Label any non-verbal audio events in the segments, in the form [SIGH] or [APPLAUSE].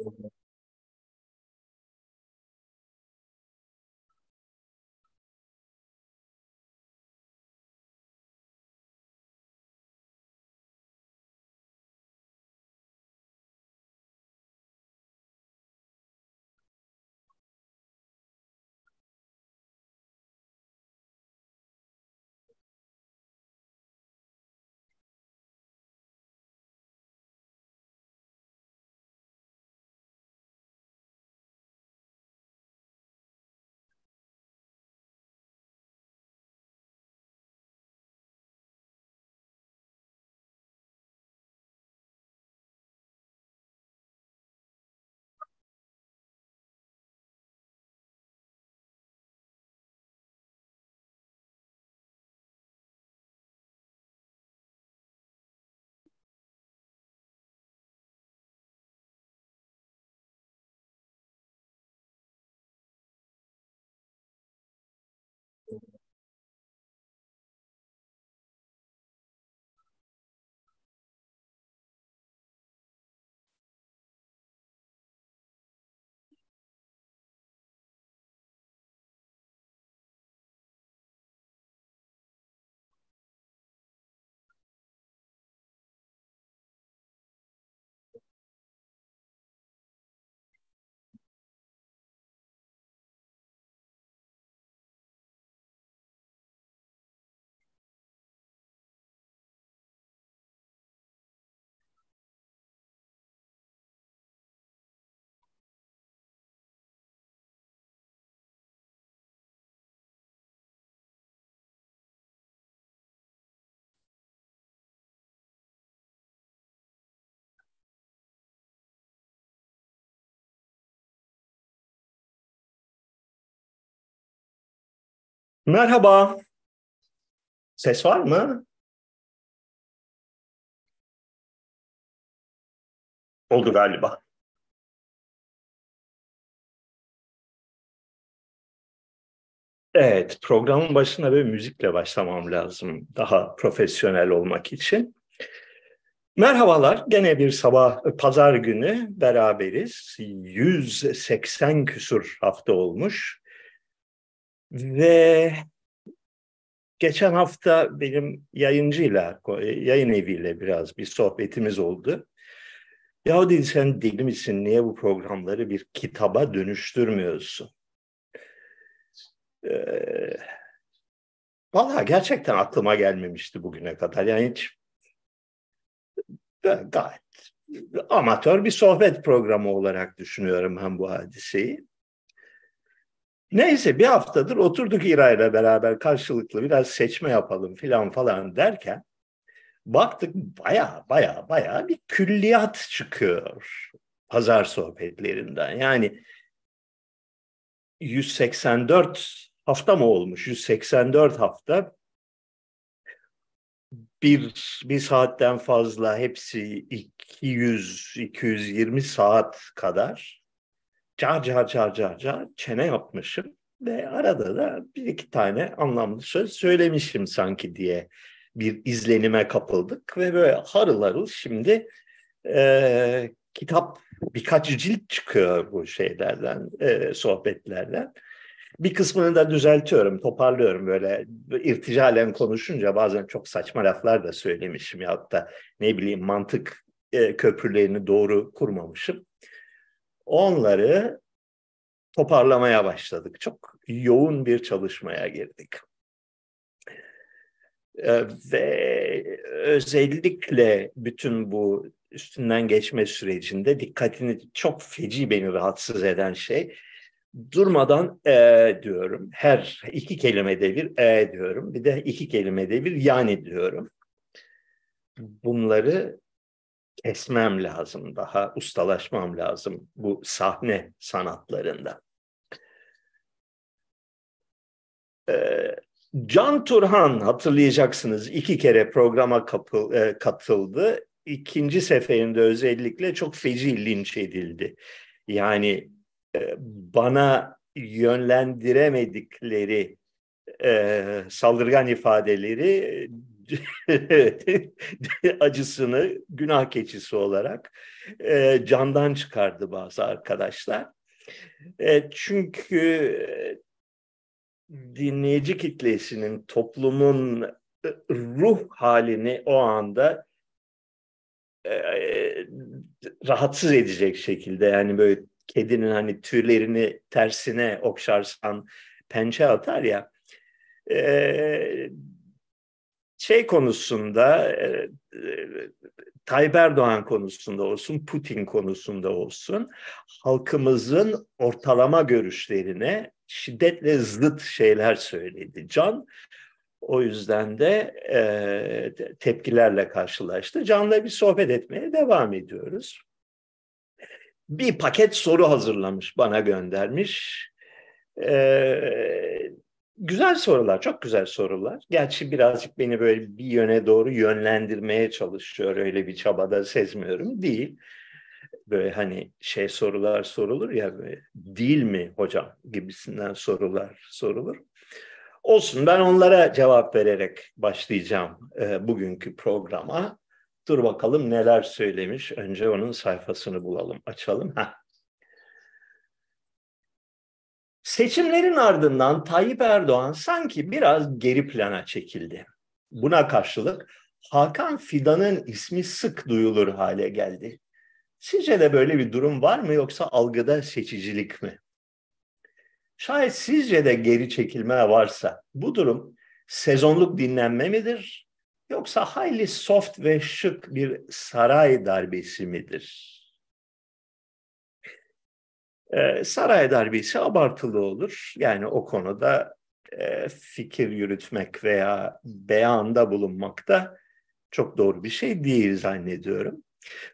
Amen. Merhaba. Ses var mı? Oldu galiba. Evet, programın başına bir müzikle başlamam lazım daha profesyonel olmak için. Merhabalar, gene bir sabah pazar günü beraberiz. 180 küsur hafta olmuş. Ve geçen hafta benim yayıncıyla, yayın eviyle biraz bir sohbetimiz oldu. Ya dedi sen deli misin, niye bu programları bir kitaba dönüştürmüyorsun? Ee, Valla gerçekten aklıma gelmemişti bugüne kadar. Yani hiç gayet amatör bir sohbet programı olarak düşünüyorum ben bu hadiseyi. Neyse bir haftadır oturduk İra ile beraber karşılıklı biraz seçme yapalım filan falan derken baktık baya baya baya bir külliyat çıkıyor pazar sohbetlerinden. Yani 184 hafta mı olmuş? 184 hafta bir, bir saatten fazla hepsi 200-220 saat kadar car car car car car çene yapmışım ve arada da bir iki tane anlamlı söz söylemişim sanki diye bir izlenime kapıldık ve böyle harıl harıl şimdi e, kitap birkaç cilt çıkıyor bu şeylerden, e, sohbetlerden. Bir kısmını da düzeltiyorum, toparlıyorum böyle irticalen konuşunca bazen çok saçma laflar da söylemişim ya da ne bileyim mantık e, köprülerini doğru kurmamışım. Onları toparlamaya başladık. Çok yoğun bir çalışmaya girdik. Ee, ve özellikle bütün bu üstünden geçme sürecinde dikkatini çok feci beni rahatsız eden şey durmadan e diyorum. Her iki kelimede bir e diyorum. Bir de iki kelimede bir yani diyorum. Bunları kesmem lazım. Daha ustalaşmam lazım bu sahne sanatlarında. Ee, Can Turhan hatırlayacaksınız iki kere programa e, katıldı. İkinci seferinde özellikle çok feci linç edildi. Yani e, bana yönlendiremedikleri e, saldırgan ifadeleri [LAUGHS] acısını günah keçisi olarak e, candan çıkardı bazı arkadaşlar. E, çünkü dinleyici kitlesinin, toplumun ruh halini o anda e, rahatsız edecek şekilde yani böyle kedinin hani tüylerini tersine okşarsan pençe atar ya e, şey konusunda e, Tayyip Erdoğan konusunda olsun, Putin konusunda olsun halkımızın ortalama görüşlerine şiddetle zıt şeyler söyledi. Can o yüzden de e, tepkilerle karşılaştı. Can'la bir sohbet etmeye devam ediyoruz. Bir paket soru hazırlamış, bana göndermiş. E, güzel sorular, çok güzel sorular. Gerçi birazcık beni böyle bir yöne doğru yönlendirmeye çalışıyor. Öyle bir çabada sezmiyorum. Değil. Böyle hani şey sorular sorulur ya, böyle, değil mi hocam gibisinden sorular sorulur. Olsun ben onlara cevap vererek başlayacağım e, bugünkü programa. Dur bakalım neler söylemiş. Önce onun sayfasını bulalım, açalım. Heh. Seçimlerin ardından Tayyip Erdoğan sanki biraz geri plana çekildi. Buna karşılık Hakan Fidan'ın ismi sık duyulur hale geldi. Sizce de böyle bir durum var mı yoksa algıda seçicilik mi? Şayet sizce de geri çekilme varsa bu durum sezonluk dinlenme midir yoksa hayli soft ve şık bir saray darbesi midir? Ee, saray darbesi abartılı olur. Yani o konuda e, fikir yürütmek veya beyanda bulunmak da çok doğru bir şey değil zannediyorum.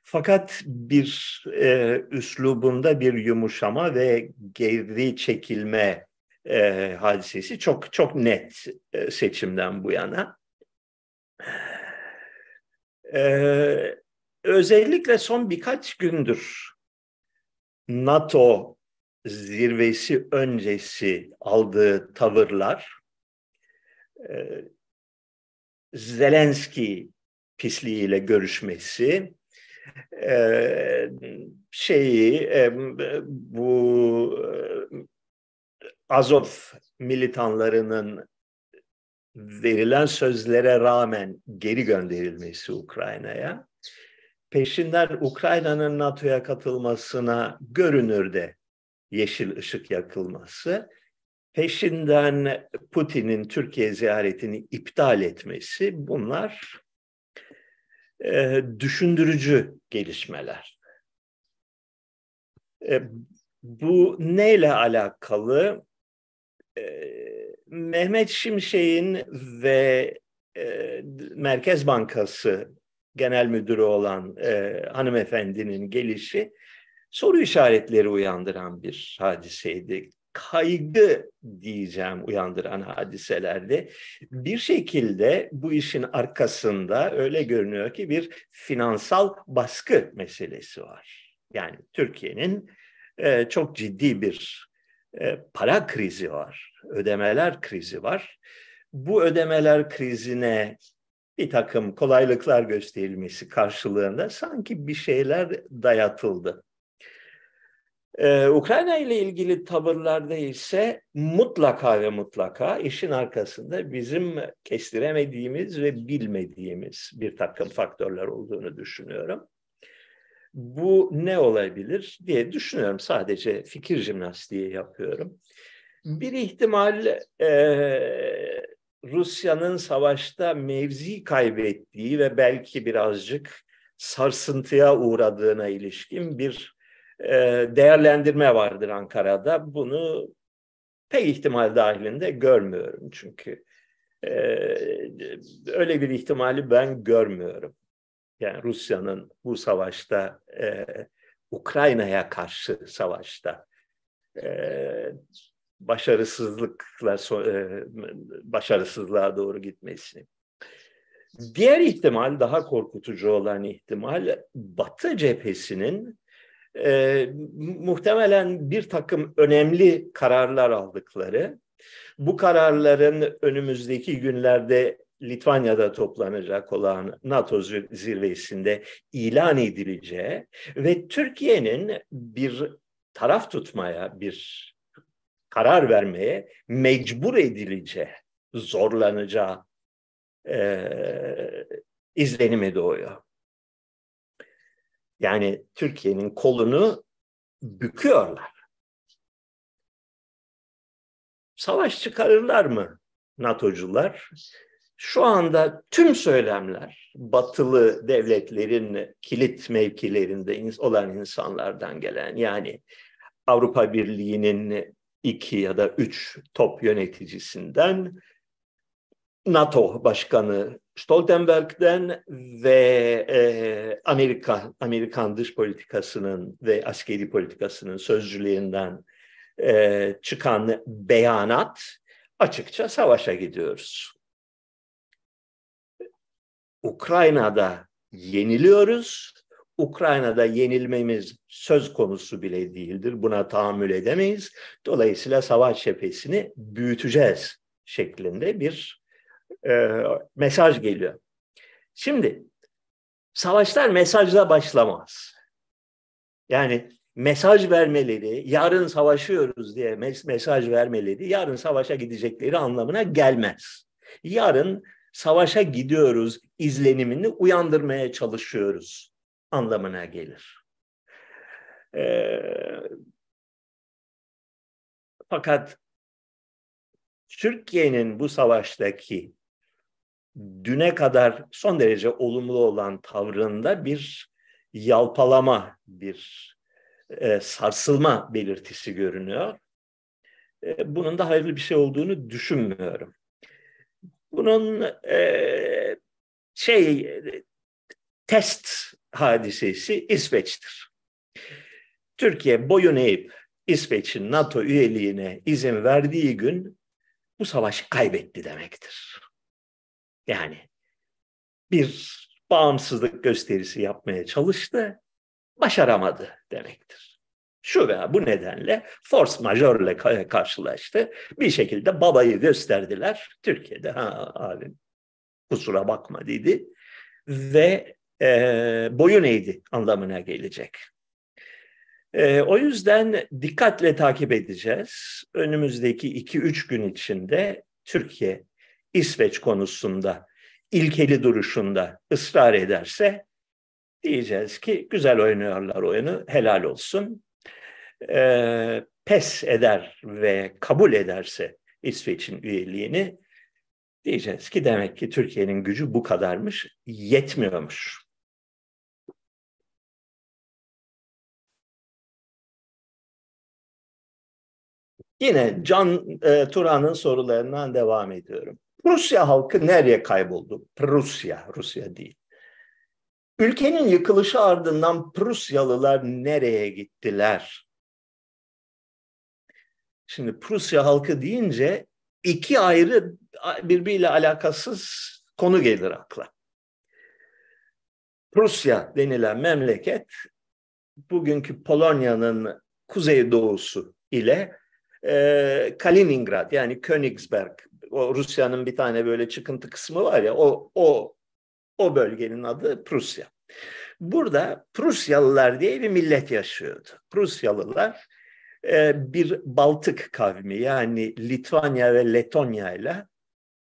Fakat bir e, üslubunda bir yumuşama ve geri çekilme e, hadisesi çok çok net e, seçimden bu yana. E, özellikle son birkaç gündür NATO zirvesi öncesi aldığı tavırlar e, Zelenski pisliğiyle görüşmesi e, şeyi e, bu Azov militanlarının verilen sözlere rağmen geri gönderilmesi Ukrayna'ya peşinden Ukrayna'nın NATO'ya katılmasına görünürde yeşil ışık yakılması, peşinden Putin'in Türkiye ziyaretini iptal etmesi bunlar e, düşündürücü gelişmeler. E, bu neyle alakalı? E, Mehmet Şimşek'in ve e, Merkez Bankası Genel Müdürü olan e, hanımefendinin gelişi soru işaretleri uyandıran bir hadiseydi. Kaygı diyeceğim uyandıran hadiselerde bir şekilde bu işin arkasında öyle görünüyor ki bir finansal baskı meselesi var. Yani Türkiye'nin e, çok ciddi bir e, para krizi var, ödemeler krizi var. Bu ödemeler krizine bir takım kolaylıklar gösterilmesi karşılığında sanki bir şeyler dayatıldı. Ee, Ukrayna ile ilgili tavırlarda ise mutlaka ve mutlaka işin arkasında bizim kestiremediğimiz ve bilmediğimiz bir takım faktörler olduğunu düşünüyorum. Bu ne olabilir diye düşünüyorum. Sadece fikir jimnastiği yapıyorum. Bir ihtimal e, Rusya'nın savaşta mevzi kaybettiği ve belki birazcık sarsıntıya uğradığına ilişkin bir e, değerlendirme vardır Ankara'da. Bunu pek ihtimal dahilinde görmüyorum çünkü e, öyle bir ihtimali ben görmüyorum. Yani Rusya'nın bu savaşta e, Ukrayna'ya karşı savaşta e, başarısızlıkla e, başarısızlığa doğru gitmesini. Diğer ihtimal daha korkutucu olan ihtimal Batı cephesinin e, muhtemelen bir takım önemli kararlar aldıkları, bu kararların önümüzdeki günlerde Litvanya'da toplanacak olan NATO zirvesinde ilan edileceği ve Türkiye'nin bir taraf tutmaya, bir karar vermeye mecbur edileceği, zorlanacağı e, izlenimi doğuyor. Yani Türkiye'nin kolunu büküyorlar. Savaş çıkarırlar mı NATO'cular? Şu anda tüm söylemler batılı devletlerin kilit mevkilerinde olan insanlardan gelen yani Avrupa Birliği'nin iki ya da üç top yöneticisinden NATO Başkanı Stoltenberg'den ve e, Amerika Amerikan dış politikasının ve askeri politikasının sözcülüğünden e, çıkan beyanat açıkça savaşa gidiyoruz. Ukrayna'da yeniliyoruz. Ukrayna'da yenilmemiz söz konusu bile değildir. Buna tahammül edemeyiz. Dolayısıyla savaş cephesini büyüteceğiz şeklinde bir e, mesaj geliyor. Şimdi savaşlar mesajla başlamaz. Yani mesaj vermeleri, yarın savaşıyoruz diye mes- mesaj vermeleri, yarın savaşa gidecekleri anlamına gelmez. Yarın savaşa gidiyoruz izlenimini uyandırmaya çalışıyoruz anlamına gelir. Ee, fakat Türkiye'nin bu savaştaki düne kadar son derece olumlu olan tavrında bir yalpalama, bir e, sarsılma belirtisi görünüyor. E, bunun da hayırlı bir şey olduğunu düşünmüyorum. Bunun e, şey test hadisesi İsveç'tir. Türkiye boyun eğip İsveç'in NATO üyeliğine izin verdiği gün bu savaşı kaybetti demektir. Yani bir bağımsızlık gösterisi yapmaya çalıştı, başaramadı demektir. Şu veya bu nedenle force majörle karşılaştı. Bir şekilde babayı gösterdiler. Türkiye'de ha abi kusura bakma dedi ve e, boyun eğdi anlamına gelecek. E, o yüzden dikkatle takip edeceğiz. Önümüzdeki 2-3 gün içinde Türkiye İsveç konusunda ilkeli duruşunda ısrar ederse diyeceğiz ki güzel oynuyorlar oyunu helal olsun. E, pes eder ve kabul ederse İsveç'in üyeliğini diyeceğiz ki demek ki Türkiye'nin gücü bu kadarmış, yetmiyormuş. Yine Can e, Turan'ın sorularından devam ediyorum. Rusya halkı nereye kayboldu? Prusya, Rusya değil. Ülkenin yıkılışı ardından Prusyalılar nereye gittiler? Şimdi Prusya halkı deyince iki ayrı birbiriyle alakasız konu gelir akla. Prusya denilen memleket bugünkü Polonya'nın kuzeydoğusu ile e, Kaliningrad yani Königsberg o Rusya'nın bir tane böyle çıkıntı kısmı var ya o o o bölgenin adı Prusya. Burada Prusyalılar diye bir millet yaşıyordu. Prusyalılar e, bir Baltık kavmi yani Litvanya ve Letonya ile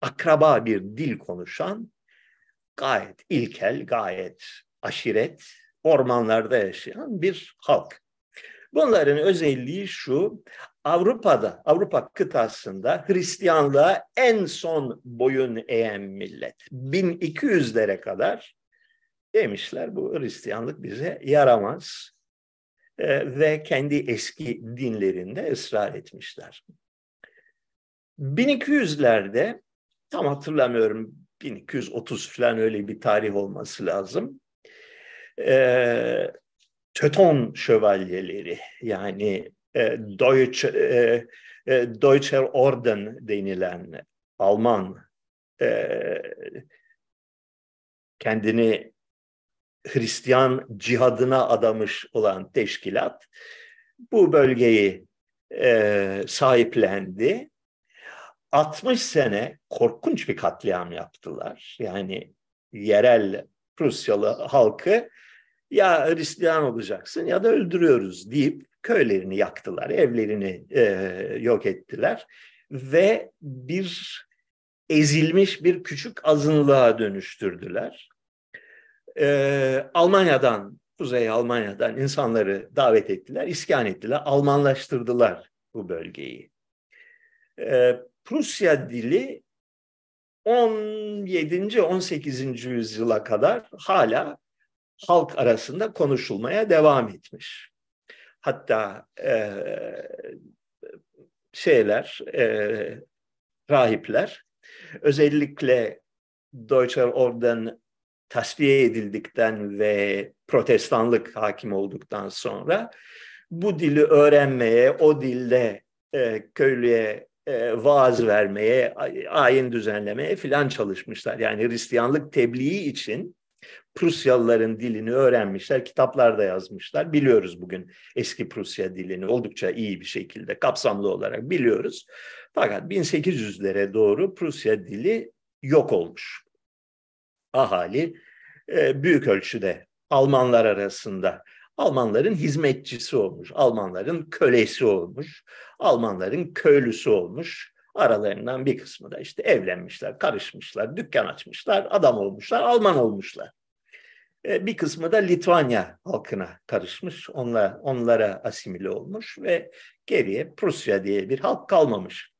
akraba bir dil konuşan gayet ilkel, gayet aşiret, ormanlarda yaşayan bir halk. Bunların özelliği şu, Avrupa'da, Avrupa kıtasında Hristiyanlığa en son boyun eğen millet. 1200'lere kadar demişler bu Hristiyanlık bize yaramaz e, ve kendi eski dinlerinde ısrar etmişler. 1200'lerde tam hatırlamıyorum 1230 falan öyle bir tarih olması lazım. E, Töton şövalyeleri yani e, Deutsche, e, Deutscher Orden denilen Alman e, kendini Hristiyan cihadına adamış olan teşkilat bu bölgeyi e, sahiplendi. 60 sene korkunç bir katliam yaptılar. Yani yerel Prusyalı halkı ya Hristiyan olacaksın ya da öldürüyoruz deyip köylerini yaktılar, evlerini e, yok ettiler ve bir ezilmiş bir küçük azınlığa dönüştürdüler. E, Almanya'dan, Kuzey Almanya'dan insanları davet ettiler, iskan ettiler, Almanlaştırdılar bu bölgeyi. E, Prusya dili 17. 18. yüzyıla kadar hala halk arasında konuşulmaya devam etmiş. Hatta e, şeyler, e, rahipler özellikle Deutscher Orden tasfiye edildikten ve protestanlık hakim olduktan sonra bu dili öğrenmeye, o dilde e, köylüye e, vaaz vermeye, ayin düzenlemeye filan çalışmışlar. Yani Hristiyanlık tebliği için Prusyalıların dilini öğrenmişler, kitaplarda yazmışlar. Biliyoruz bugün eski Prusya dilini oldukça iyi bir şekilde, kapsamlı olarak biliyoruz. Fakat 1800'lere doğru Prusya dili yok olmuş. Ahali e, büyük ölçüde Almanlar arasında Almanların hizmetçisi olmuş, Almanların kölesi olmuş, Almanların köylüsü olmuş. Aralarından bir kısmı da işte evlenmişler, karışmışlar, dükkan açmışlar, adam olmuşlar, Alman olmuşlar. E, bir kısmı da Litvanya halkına karışmış, onlara, onlara asimile olmuş ve geriye Prusya diye bir halk kalmamış.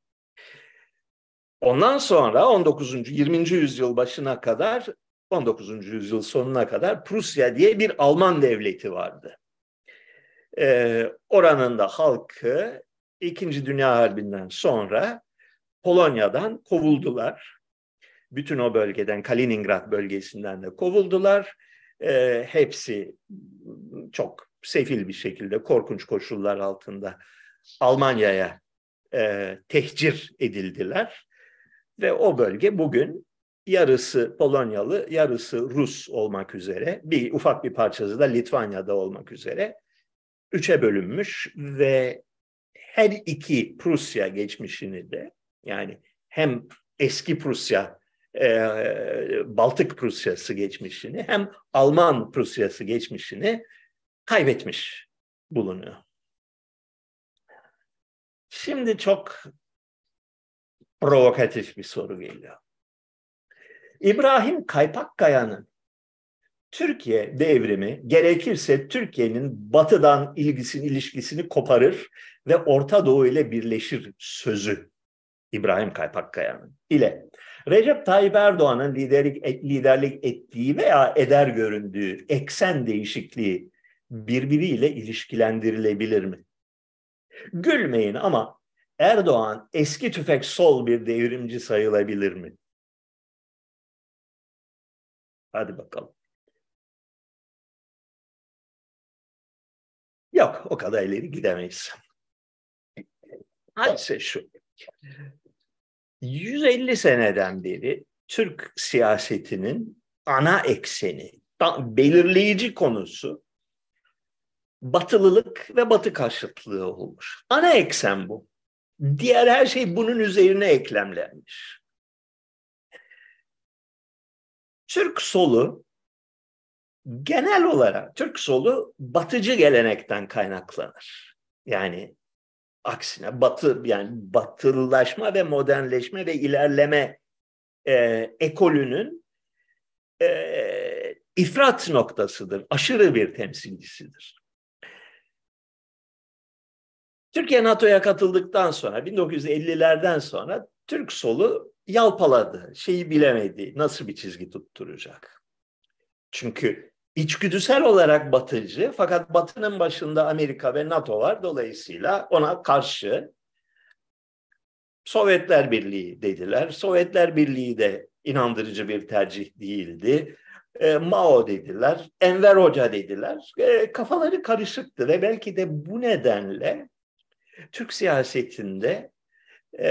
Ondan sonra 19. 20. yüzyıl başına kadar 19. yüzyıl sonuna kadar Prusya diye bir Alman devleti vardı. Ee, oranın da halkı İkinci Dünya Harbi'nden sonra Polonya'dan kovuldular. Bütün o bölgeden, Kaliningrad bölgesinden de kovuldular. Ee, hepsi çok sefil bir şekilde, korkunç koşullar altında Almanya'ya e, tehcir edildiler. Ve o bölge bugün yarısı Polonyalı, yarısı Rus olmak üzere, bir ufak bir parçası da Litvanya'da olmak üzere üçe bölünmüş ve her iki Prusya geçmişini de yani hem eski Prusya, e, Baltık Prusyası geçmişini hem Alman Prusyası geçmişini kaybetmiş bulunuyor. Şimdi çok provokatif bir soru geliyor. İbrahim Kaypakkaya'nın Türkiye devrimi gerekirse Türkiye'nin batıdan ilgisini, ilişkisini koparır ve Orta Doğu ile birleşir sözü İbrahim Kaypakkaya'nın ile Recep Tayyip Erdoğan'ın liderlik, liderlik ettiği veya eder göründüğü eksen değişikliği birbiriyle ilişkilendirilebilir mi? Gülmeyin ama Erdoğan eski tüfek sol bir devrimci sayılabilir mi? Hadi bakalım. Yok o kadar ileri gidemeyiz. Hadise şu. 150 seneden beri Türk siyasetinin ana ekseni, belirleyici konusu batılılık ve batı karşıtlığı olmuş. Ana eksen bu. Diğer her şey bunun üzerine eklemlenmiş. Türk solu genel olarak Türk solu batıcı gelenekten kaynaklanır. Yani aksine batı yani batılılaşma ve modernleşme ve ilerleme e, ekolünün e, ifrat noktasıdır. Aşırı bir temsilcisidir. Türkiye NATO'ya katıldıktan sonra 1950'lerden sonra Türk solu yalpaladı. Şeyi bilemedi. Nasıl bir çizgi tutturacak? Çünkü içgüdüsel olarak batıcı fakat batının başında Amerika ve NATO var. Dolayısıyla ona karşı Sovyetler Birliği dediler. Sovyetler Birliği de inandırıcı bir tercih değildi. E, Mao dediler, Enver Hoca dediler. E, kafaları karışıktı ve belki de bu nedenle Türk siyasetinde e,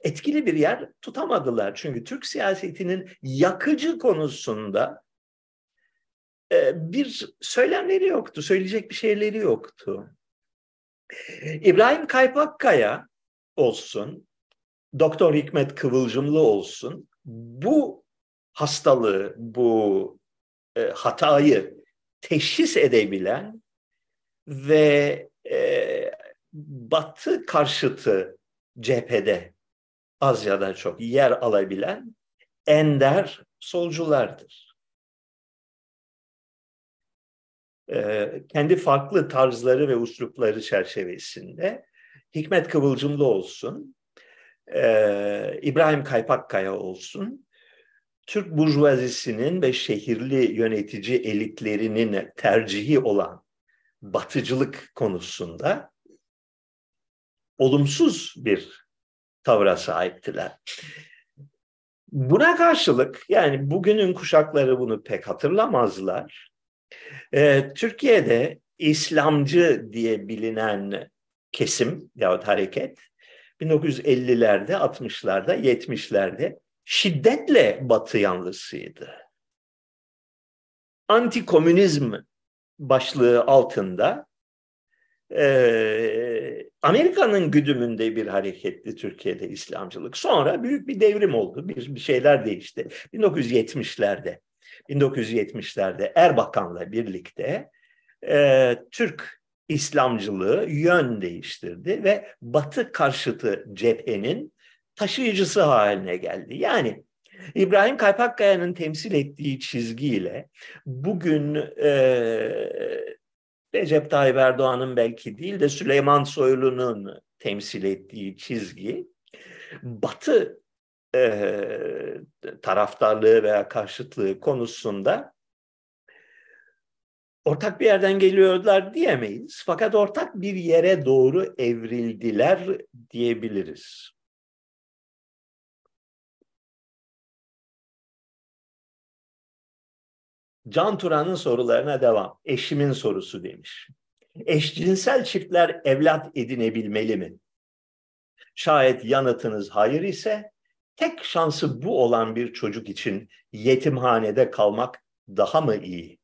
etkili bir yer tutamadılar. Çünkü Türk siyasetinin yakıcı konusunda bir söylemleri yoktu, söyleyecek bir şeyleri yoktu. İbrahim Kaypakkaya olsun, Doktor Hikmet Kıvılcımlı olsun. Bu hastalığı, bu e, hatayı teşhis edebilen ve e, Batı karşıtı cephede az ya da çok yer alabilen ender solculardır. Kendi farklı tarzları ve uslupları çerçevesinde Hikmet Kıvılcımlı olsun, e, İbrahim Kaypakkaya olsun, Türk burjuvazisinin ve şehirli yönetici elitlerinin tercihi olan batıcılık konusunda olumsuz bir tavra sahiptiler. Buna karşılık yani bugünün kuşakları bunu pek hatırlamazlar. Ee, Türkiye'de İslamcı diye bilinen kesim yahut hareket 1950'lerde, 60'larda, 70'lerde şiddetle batı yanlısıydı. Anti-komünizm başlığı altında e, Amerika'nın güdümünde bir hareketti Türkiye'de İslamcılık. Sonra büyük bir devrim oldu. Bir, bir şeyler değişti. 1970'lerde 1970'lerde Erbakan'la birlikte e, Türk İslamcılığı yön değiştirdi ve Batı karşıtı cephenin taşıyıcısı haline geldi. Yani İbrahim Kaypakkaya'nın temsil ettiği çizgiyle bugün e, Recep Tayyip Erdoğan'ın belki değil de Süleyman Soylu'nun temsil ettiği çizgi Batı e, taraftarlığı veya karşıtlığı konusunda ortak bir yerden geliyorlar diyemeyiz. Fakat ortak bir yere doğru evrildiler diyebiliriz. Can Turan'ın sorularına devam. Eşimin sorusu demiş. Eşcinsel çiftler evlat edinebilmeli mi? Şayet yanıtınız hayır ise tek şansı bu olan bir çocuk için yetimhanede kalmak daha mı iyi?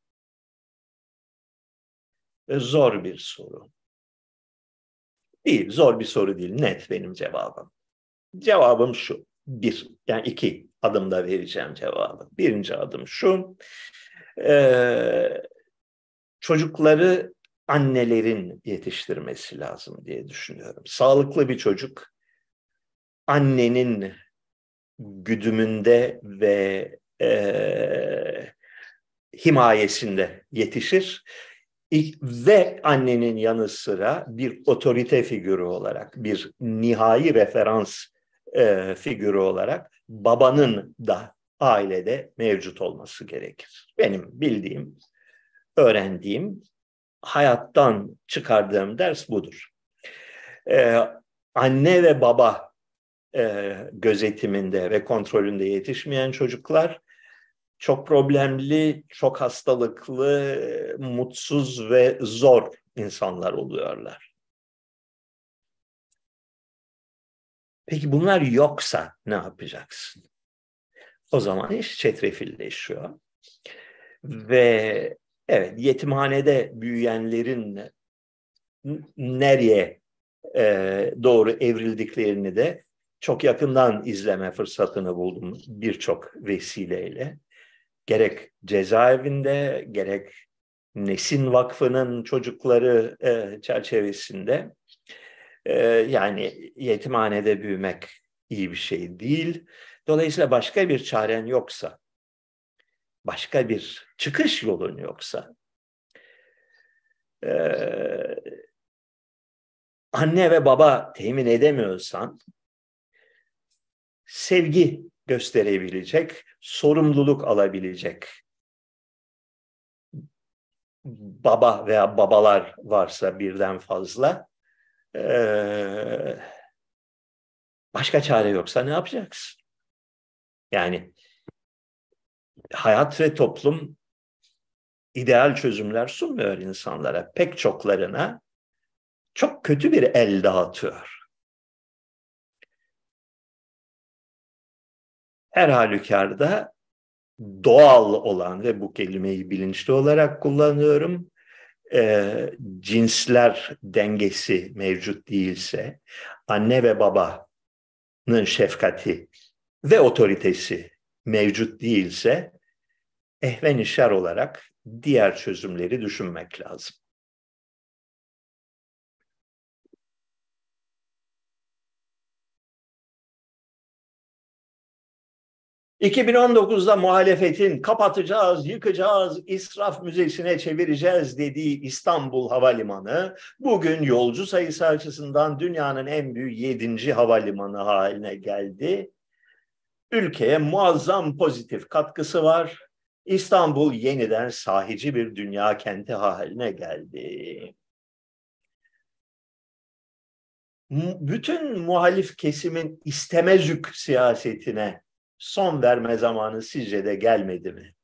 E, zor bir soru. Değil, zor bir soru değil. Net benim cevabım. Cevabım şu. Bir, yani iki adımda vereceğim cevabı. Birinci adım şu e, çocukları annelerin yetiştirmesi lazım diye düşünüyorum. Sağlıklı bir çocuk annenin güdümünde ve e, himayesinde yetişir ve annenin yanı sıra bir otorite figürü olarak, bir nihai referans e, figürü olarak babanın da ailede mevcut olması gerekir. Benim bildiğim, öğrendiğim, hayattan çıkardığım ders budur. Ee, anne ve baba e, gözetiminde ve kontrolünde yetişmeyen çocuklar çok problemli, çok hastalıklı, mutsuz ve zor insanlar oluyorlar. Peki bunlar yoksa ne yapacaksın? O zaman iş çetrefilleşiyor. Ve evet yetimhanede büyüyenlerin nereye e, doğru evrildiklerini de çok yakından izleme fırsatını buldum birçok vesileyle. Gerek cezaevinde, gerek Nesin Vakfı'nın çocukları e, çerçevesinde. E, yani yetimhanede büyümek iyi bir şey değil. Dolayısıyla başka bir çaren yoksa, başka bir çıkış yolun yoksa, e, anne ve baba temin edemiyorsan, sevgi gösterebilecek, sorumluluk alabilecek baba veya babalar varsa birden fazla, başka çare yoksa ne yapacaksın? Yani hayat ve toplum ideal çözümler sunmuyor insanlara. Pek çoklarına çok kötü bir el dağıtıyor. Her halükarda doğal olan ve bu kelimeyi bilinçli olarak kullanıyorum, e, cinsler dengesi mevcut değilse, anne ve baba şefkati ve otoritesi mevcut değilse ehven işler olarak diğer çözümleri düşünmek lazım. 2019'da muhalefetin kapatacağız, yıkacağız, israf müzesine çevireceğiz dediği İstanbul Havalimanı bugün yolcu sayısı açısından dünyanın en büyük yedinci havalimanı haline geldi. Ülkeye muazzam pozitif katkısı var. İstanbul yeniden sahici bir dünya kenti haline geldi. Bütün muhalif kesimin istemezük siyasetine son verme zamanı sizce de gelmedi mi?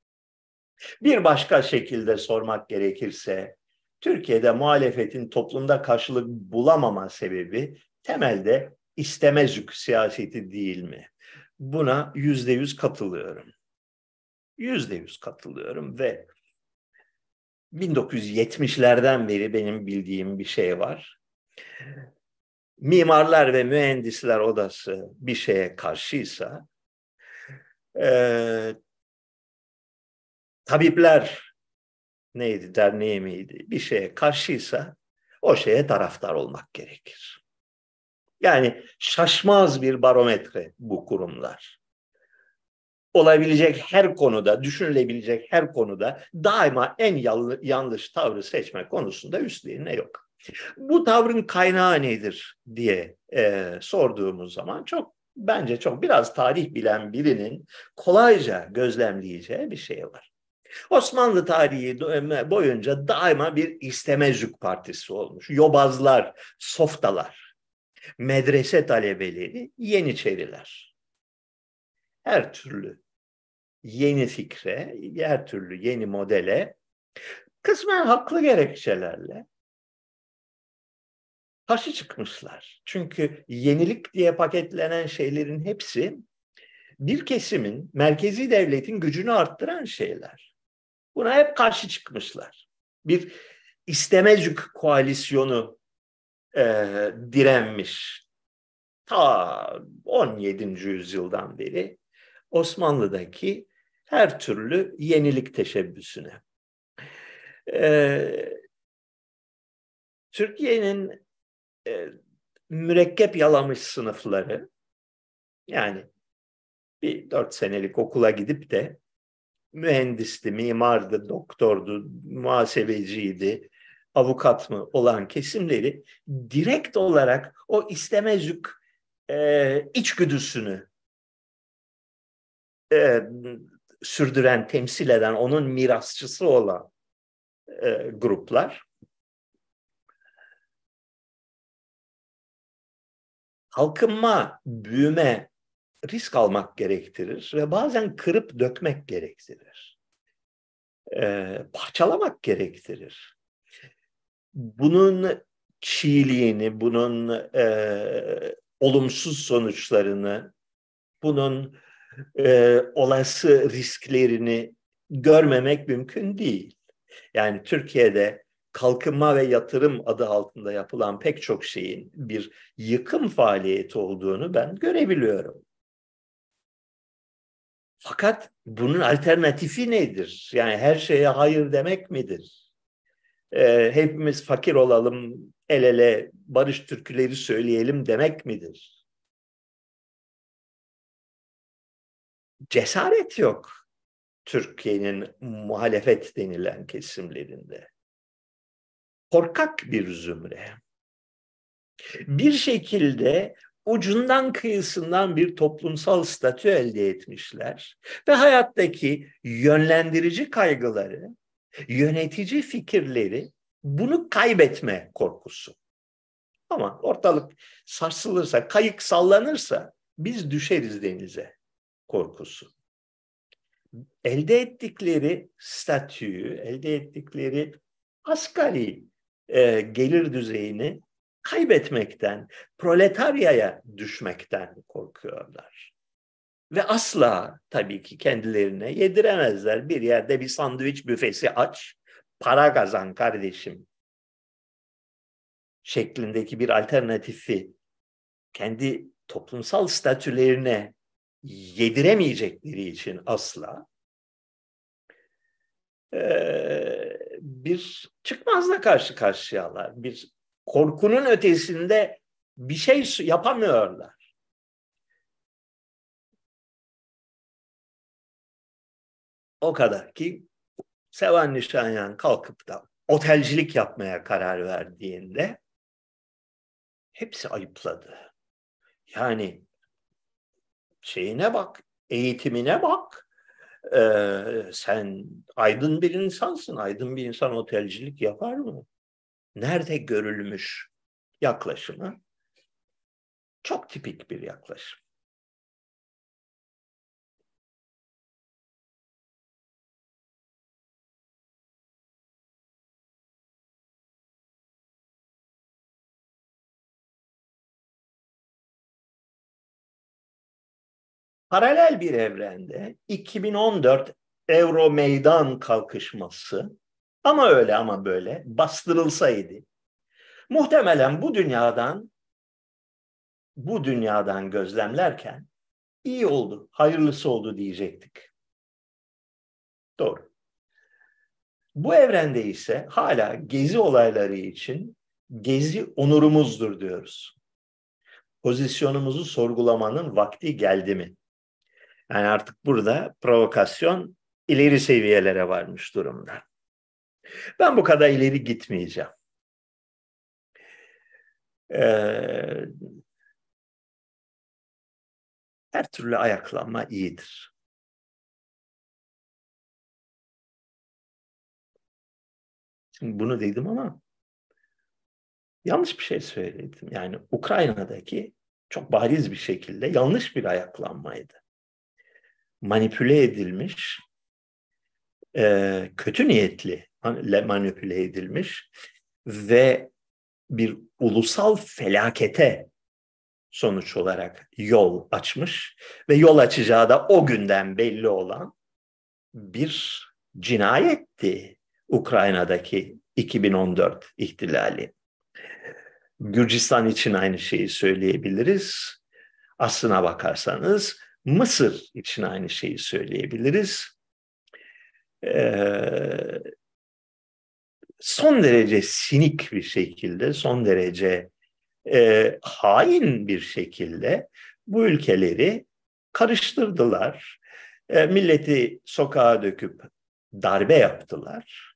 Bir başka şekilde sormak gerekirse, Türkiye'de muhalefetin toplumda karşılık bulamama sebebi temelde istemezük siyaseti değil mi? Buna yüzde yüz katılıyorum. Yüzde yüz katılıyorum ve 1970'lerden beri benim bildiğim bir şey var. Mimarlar ve Mühendisler Odası bir şeye karşıysa e, tabipler neydi derneği miydi bir şeye karşıysa o şeye taraftar olmak gerekir. Yani şaşmaz bir barometre bu kurumlar. Olabilecek her konuda, düşünülebilecek her konuda daima en yanlış tavrı seçme konusunda üstlerine yok. Bu tavrın kaynağı nedir diye e, sorduğumuz zaman çok bence çok biraz tarih bilen birinin kolayca gözlemleyeceği bir şey var. Osmanlı tarihi boyunca daima bir istemezcük partisi olmuş. Yobazlar, softalar, medrese talebeleri, yeniçeriler. Her türlü yeni fikre, her türlü yeni modele kısmen haklı gerekçelerle karşı çıkmışlar. Çünkü yenilik diye paketlenen şeylerin hepsi bir kesimin, merkezi devletin gücünü arttıran şeyler. Buna hep karşı çıkmışlar. Bir istemezcük koalisyonu e, direnmiş. Ta 17. yüzyıldan beri Osmanlı'daki her türlü yenilik teşebbüsüne. Ee, Türkiye'nin e, mürekkep yalamış sınıfları. Yani bir dört senelik okula gidip de mühendisti, mimardı, doktordu, muhasebeciydi, avukat mı olan kesimleri direkt olarak o istemezlik e, içgüdüsünü e, sürdüren, temsil eden, onun mirasçısı olan e, gruplar kalkınma, büyüme risk almak gerektirir ve bazen kırıp dökmek gerektirir. Ee, parçalamak gerektirir. Bunun çiğliğini, bunun e, olumsuz sonuçlarını, bunun e, olası risklerini görmemek mümkün değil. Yani Türkiye'de kalkınma ve yatırım adı altında yapılan pek çok şeyin bir yıkım faaliyeti olduğunu ben görebiliyorum. Fakat bunun alternatifi nedir? Yani her şeye hayır demek midir? Ee, hepimiz fakir olalım, el ele barış türküleri söyleyelim demek midir? Cesaret yok Türkiye'nin muhalefet denilen kesimlerinde korkak bir zümre. Bir şekilde ucundan kıyısından bir toplumsal statü elde etmişler ve hayattaki yönlendirici kaygıları, yönetici fikirleri bunu kaybetme korkusu. Ama ortalık sarsılırsa, kayık sallanırsa biz düşeriz denize korkusu. Elde ettikleri statüyü, elde ettikleri asgari e, gelir düzeyini kaybetmekten, proletaryaya düşmekten korkuyorlar. Ve asla tabii ki kendilerine yediremezler. Bir yerde bir sandviç büfesi aç, para kazan kardeşim şeklindeki bir alternatifi kendi toplumsal statülerine yediremeyecekleri için asla bir çıkmazla karşı karşıyalar. Bir korkunun ötesinde bir şey yapamıyorlar. O kadar ki Sevan Nişanyan kalkıp da otelcilik yapmaya karar verdiğinde hepsi ayıpladı. Yani şeyine bak, eğitimine bak. Ee, sen aydın bir insansın. Aydın bir insan otelcilik yapar mı? Nerede görülmüş yaklaşımı? Çok tipik bir yaklaşım. Paralel bir evrende 2014 Euro Meydan kalkışması ama öyle ama böyle bastırılsaydı muhtemelen bu dünyadan bu dünyadan gözlemlerken iyi oldu, hayırlısı oldu diyecektik. Doğru. Bu evrende ise hala gezi olayları için gezi onurumuzdur diyoruz. Pozisyonumuzu sorgulamanın vakti geldi mi? Yani artık burada provokasyon ileri seviyelere varmış durumda. Ben bu kadar ileri gitmeyeceğim. Ee, her türlü ayaklanma iyidir. Şimdi bunu dedim ama yanlış bir şey söyledim. Yani Ukrayna'daki çok bariz bir şekilde yanlış bir ayaklanmaydı manipüle edilmiş, e, kötü niyetli manipüle edilmiş ve bir ulusal felakete sonuç olarak yol açmış ve yol açacağı da o günden belli olan bir cinayetti Ukrayna'daki 2014 ihtilali. Gürcistan için aynı şeyi söyleyebiliriz. Aslına bakarsanız Mısır için aynı şeyi söyleyebiliriz. Ee, son derece sinik bir şekilde, son derece e, hain bir şekilde bu ülkeleri karıştırdılar. E, milleti sokağa döküp darbe yaptılar.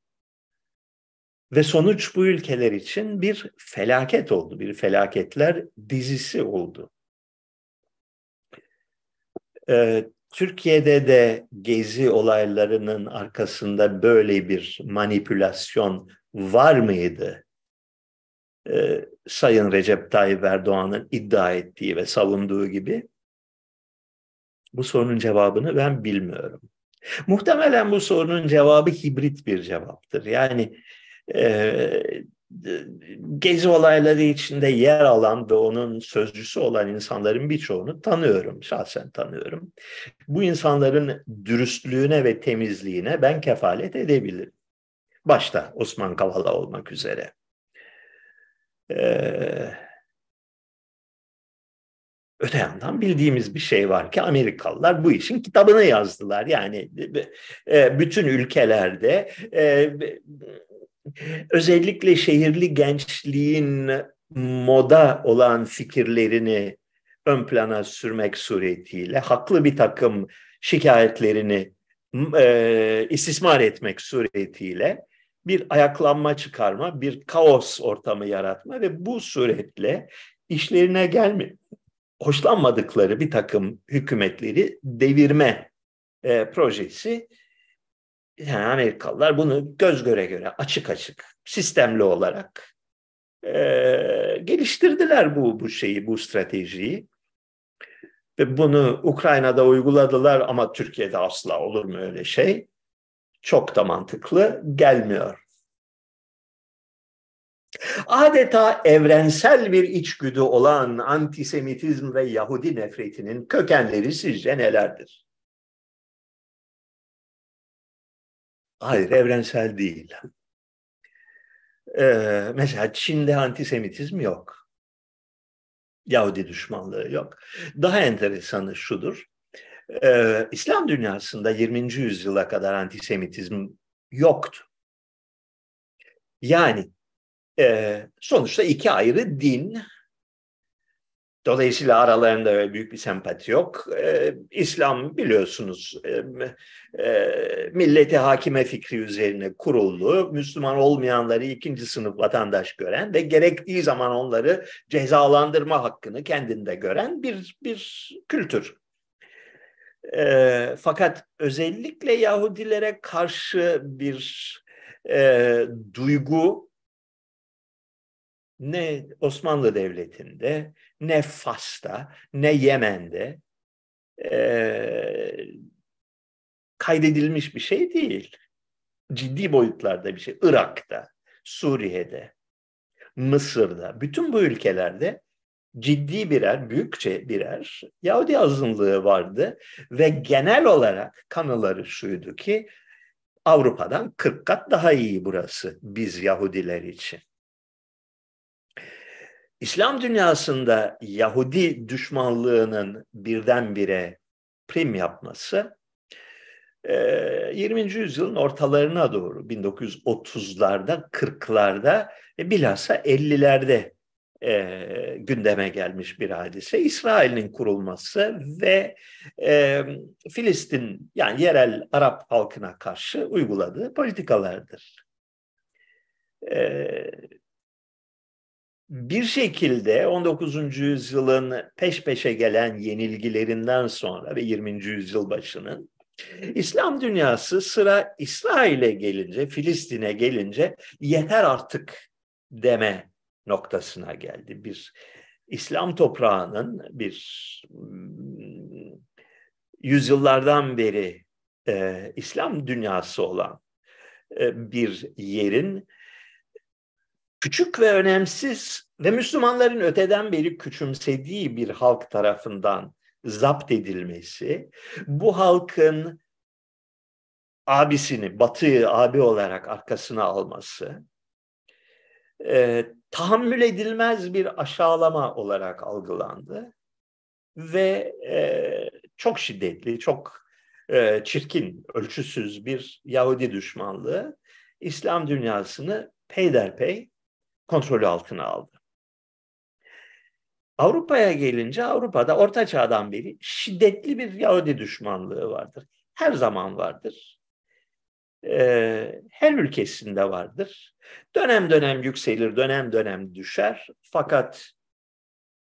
Ve sonuç bu ülkeler için bir felaket oldu, bir felaketler dizisi oldu. Ee, Türkiye'de de gezi olaylarının arkasında böyle bir manipülasyon var mıydı? Ee, Sayın Recep Tayyip Erdoğan'ın iddia ettiği ve savunduğu gibi bu sorunun cevabını ben bilmiyorum. Muhtemelen bu sorunun cevabı hibrit bir cevaptır. Yani e, gezi olayları içinde yer alan ve onun sözcüsü olan insanların birçoğunu tanıyorum, şahsen tanıyorum. Bu insanların dürüstlüğüne ve temizliğine ben kefalet edebilirim. Başta Osman Kavala olmak üzere. Ee, öte yandan bildiğimiz bir şey var ki Amerikalılar bu işin kitabını yazdılar. Yani e, bütün ülkelerde e, özellikle şehirli gençliğin moda olan fikirlerini ön plana sürmek suretiyle haklı bir takım şikayetlerini e, istismar etmek suretiyle bir ayaklanma çıkarma, bir kaos ortamı yaratma ve bu suretle işlerine gelme, hoşlanmadıkları bir takım hükümetleri devirme e, projesi yani Amerikalılar bunu göz göre göre açık açık sistemli olarak e, geliştirdiler bu bu şeyi bu stratejiyi ve bunu Ukrayna'da uyguladılar ama Türkiye'de asla olur mu öyle şey? Çok da mantıklı gelmiyor. Adeta evrensel bir içgüdü olan antisemitizm ve Yahudi nefretinin kökenleri sizce nelerdir? Hayır, evrensel değil. Ee, mesela Çin'de antisemitizm yok. Yahudi düşmanlığı yok. Daha enteresanı şudur. Ee, İslam dünyasında 20. yüzyıla kadar antisemitizm yoktu. Yani e, sonuçta iki ayrı din Dolayısıyla aralarında öyle büyük bir sempati yok. Ee, İslam biliyorsunuz e, e, milleti hakime fikri üzerine kuruldu. Müslüman olmayanları ikinci sınıf vatandaş gören ve gerektiği zaman onları cezalandırma hakkını kendinde gören bir, bir kültür. E, fakat özellikle Yahudilere karşı bir e, duygu ne Osmanlı Devleti'nde, ne Fas'ta, ne Yemen'de e, kaydedilmiş bir şey değil. Ciddi boyutlarda bir şey. Irak'ta, Suriye'de, Mısır'da, bütün bu ülkelerde ciddi birer, büyükçe birer Yahudi azınlığı vardı ve genel olarak kanıları şuydu ki Avrupa'dan 40 kat daha iyi burası biz Yahudiler için. İslam dünyasında Yahudi düşmanlığının birdenbire prim yapması 20. yüzyılın ortalarına doğru 1930'larda, 40'larda ve bilhassa 50'lerde e, gündeme gelmiş bir hadise. İsrail'in kurulması ve e, Filistin yani yerel Arap halkına karşı uyguladığı politikalardır. E, bir şekilde 19. yüzyılın peş peşe gelen yenilgilerinden sonra ve 20. yüzyıl başının İslam dünyası sıra İsrail'e gelince, Filistin'e gelince yeter artık deme noktasına geldi. Bir İslam toprağının bir hmm, yüzyıllardan beri e, İslam dünyası olan e, bir yerin küçük ve önemsiz ve Müslümanların öteden beri küçümsediği bir halk tarafından zapt edilmesi, bu halkın abisini, Batı'yı abi olarak arkasına alması, e, tahammül edilmez bir aşağılama olarak algılandı ve e, çok şiddetli, çok e, çirkin, ölçüsüz bir Yahudi düşmanlığı İslam dünyasını peyderpey kontrolü altına aldı. Avrupa'ya gelince Avrupa'da Orta Çağ'dan beri şiddetli bir Yahudi düşmanlığı vardır. Her zaman vardır. Ee, her ülkesinde vardır. Dönem dönem yükselir, dönem dönem düşer. Fakat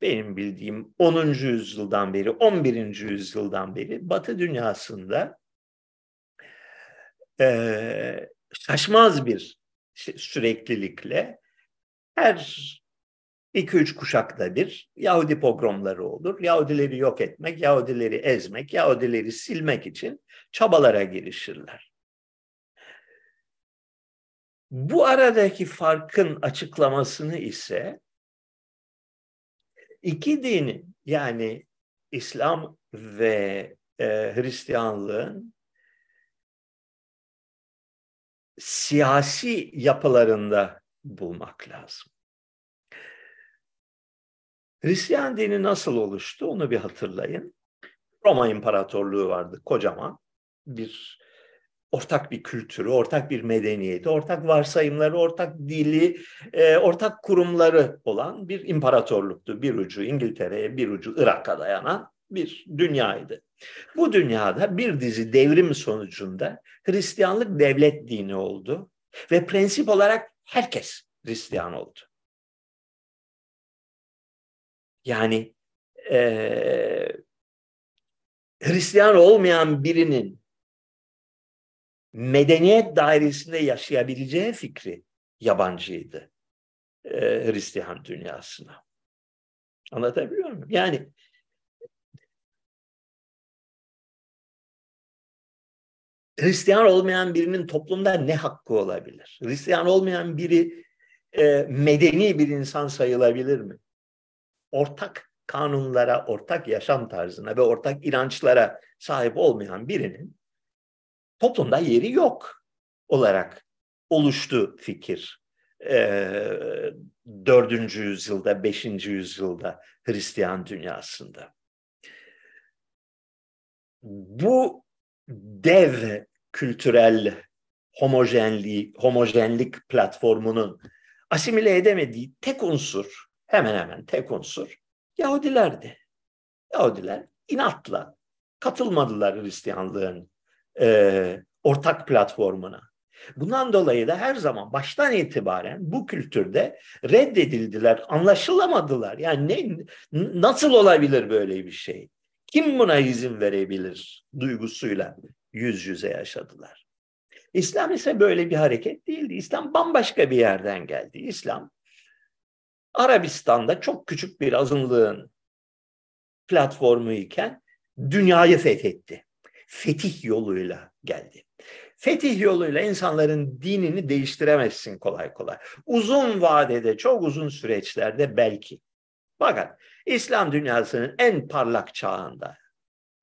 benim bildiğim 10. yüzyıldan beri, 11. yüzyıldan beri Batı dünyasında e, şaşmaz bir süreklilikle her iki üç kuşakta bir Yahudi pogromları olur. Yahudileri yok etmek, Yahudileri ezmek, Yahudileri silmek için çabalara girişirler. Bu aradaki farkın açıklamasını ise iki dinin yani İslam ve e, Hristiyanlığın siyasi yapılarında bulmak lazım. Hristiyan dini nasıl oluştu onu bir hatırlayın. Roma İmparatorluğu vardı kocaman. Bir ortak bir kültürü, ortak bir medeniyeti, ortak varsayımları, ortak dili, e, ortak kurumları olan bir imparatorluktu. Bir ucu İngiltere'ye, bir ucu Irak'a dayanan bir dünyaydı. Bu dünyada bir dizi devrim sonucunda Hristiyanlık devlet dini oldu ve prensip olarak herkes Hristiyan oldu. Yani e, Hristiyan olmayan birinin medeniyet dairesinde yaşayabileceği fikri yabancıydı e, Hristiyan dünyasına. Anlatabiliyor muyum? Yani Hristiyan olmayan birinin toplumda ne hakkı olabilir? Hristiyan olmayan biri e, medeni bir insan sayılabilir mi? Ortak kanunlara, ortak yaşam tarzına ve ortak inançlara sahip olmayan birinin toplumda yeri yok olarak oluştu fikir e, 4. yüzyılda, 5. yüzyılda Hristiyan dünyasında. Bu dev kültürel homojenliği, homojenlik platformunun asimile edemediği tek unsur, hemen hemen tek unsur Yahudilerdi. Yahudiler inatla katılmadılar Hristiyanlığın e, ortak platformuna. Bundan dolayı da her zaman baştan itibaren bu kültürde reddedildiler, anlaşılamadılar. Yani ne, nasıl olabilir böyle bir şey? Kim buna izin verebilir duygusuyla yüz yüze yaşadılar. İslam ise böyle bir hareket değildi. İslam bambaşka bir yerden geldi. İslam Arabistan'da çok küçük bir azınlığın platformu iken dünyayı fethetti. Fetih yoluyla geldi. Fetih yoluyla insanların dinini değiştiremezsin kolay kolay. Uzun vadede, çok uzun süreçlerde belki. Fakat İslam dünyasının en parlak çağında,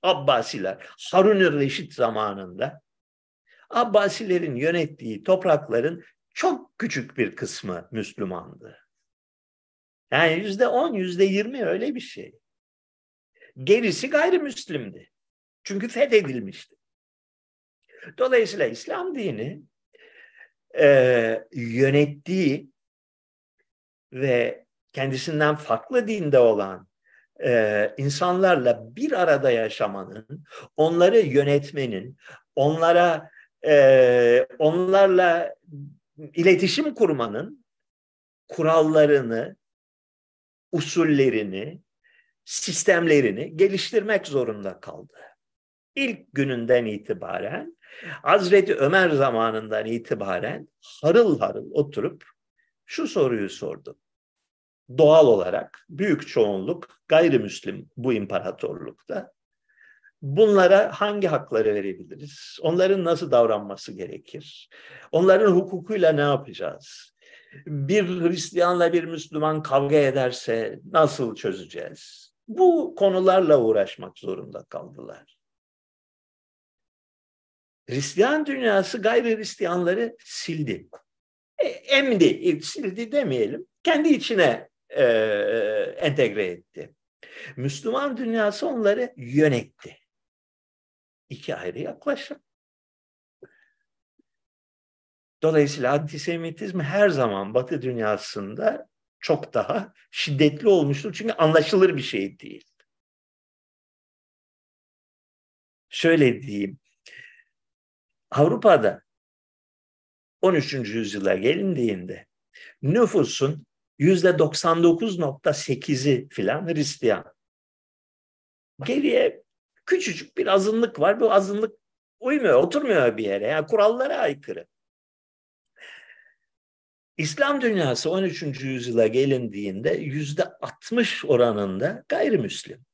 Abbasiler, Harun-ı Reşit zamanında, Abbasilerin yönettiği toprakların çok küçük bir kısmı Müslümandı. Yani yüzde on, yüzde yirmi öyle bir şey. Gerisi gayrimüslimdi. Çünkü fethedilmişti. Dolayısıyla İslam dini e, yönettiği ve kendisinden farklı dinde olan e, insanlarla bir arada yaşamanın, onları yönetmenin, onlara e, onlarla iletişim kurmanın kurallarını, usullerini, sistemlerini geliştirmek zorunda kaldı. İlk gününden itibaren Hazreti Ömer zamanından itibaren harıl harıl oturup şu soruyu sordu. Doğal olarak büyük çoğunluk gayrimüslim bu imparatorlukta. Bunlara hangi hakları verebiliriz? Onların nasıl davranması gerekir? Onların hukukuyla ne yapacağız? Bir Hristiyanla bir Müslüman kavga ederse nasıl çözeceğiz? Bu konularla uğraşmak zorunda kaldılar. Hristiyan dünyası gayri Hristiyanları sildi. E, emdi, sildi demeyelim. Kendi içine e, entegre etti. Müslüman dünyası onları yönetti. İki ayrı yaklaşım. Dolayısıyla antisemitizm her zaman Batı dünyasında çok daha şiddetli olmuştur. Çünkü anlaşılır bir şey değil. Şöyle diyeyim, Avrupa'da 13. yüzyıla gelindiğinde nüfusun yüzde 99.8'i filan Hristiyan. Geriye küçücük bir azınlık var. Bu azınlık uymuyor, oturmuyor bir yere. Yani kurallara aykırı. İslam dünyası 13. yüzyıla gelindiğinde yüzde 60 oranında gayrimüslim.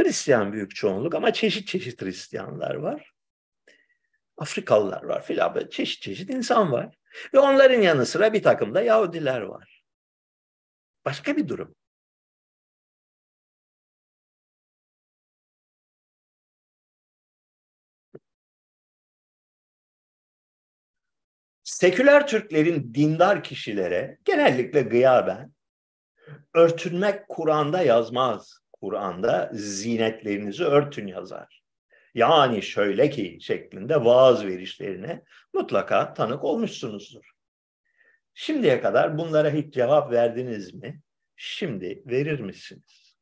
Hristiyan büyük çoğunluk ama çeşit çeşit Hristiyanlar var. Afrikalılar var filan böyle çeşit çeşit insan var. Ve onların yanı sıra bir takım da Yahudiler var. Başka bir durum. Seküler Türklerin dindar kişilere genellikle gıyaben örtünmek Kur'an'da yazmaz. Kur'an'da zinetlerinizi örtün yazar. Yani şöyle ki şeklinde vaaz verişlerine mutlaka tanık olmuşsunuzdur. Şimdiye kadar bunlara hiç cevap verdiniz mi? Şimdi verir misiniz?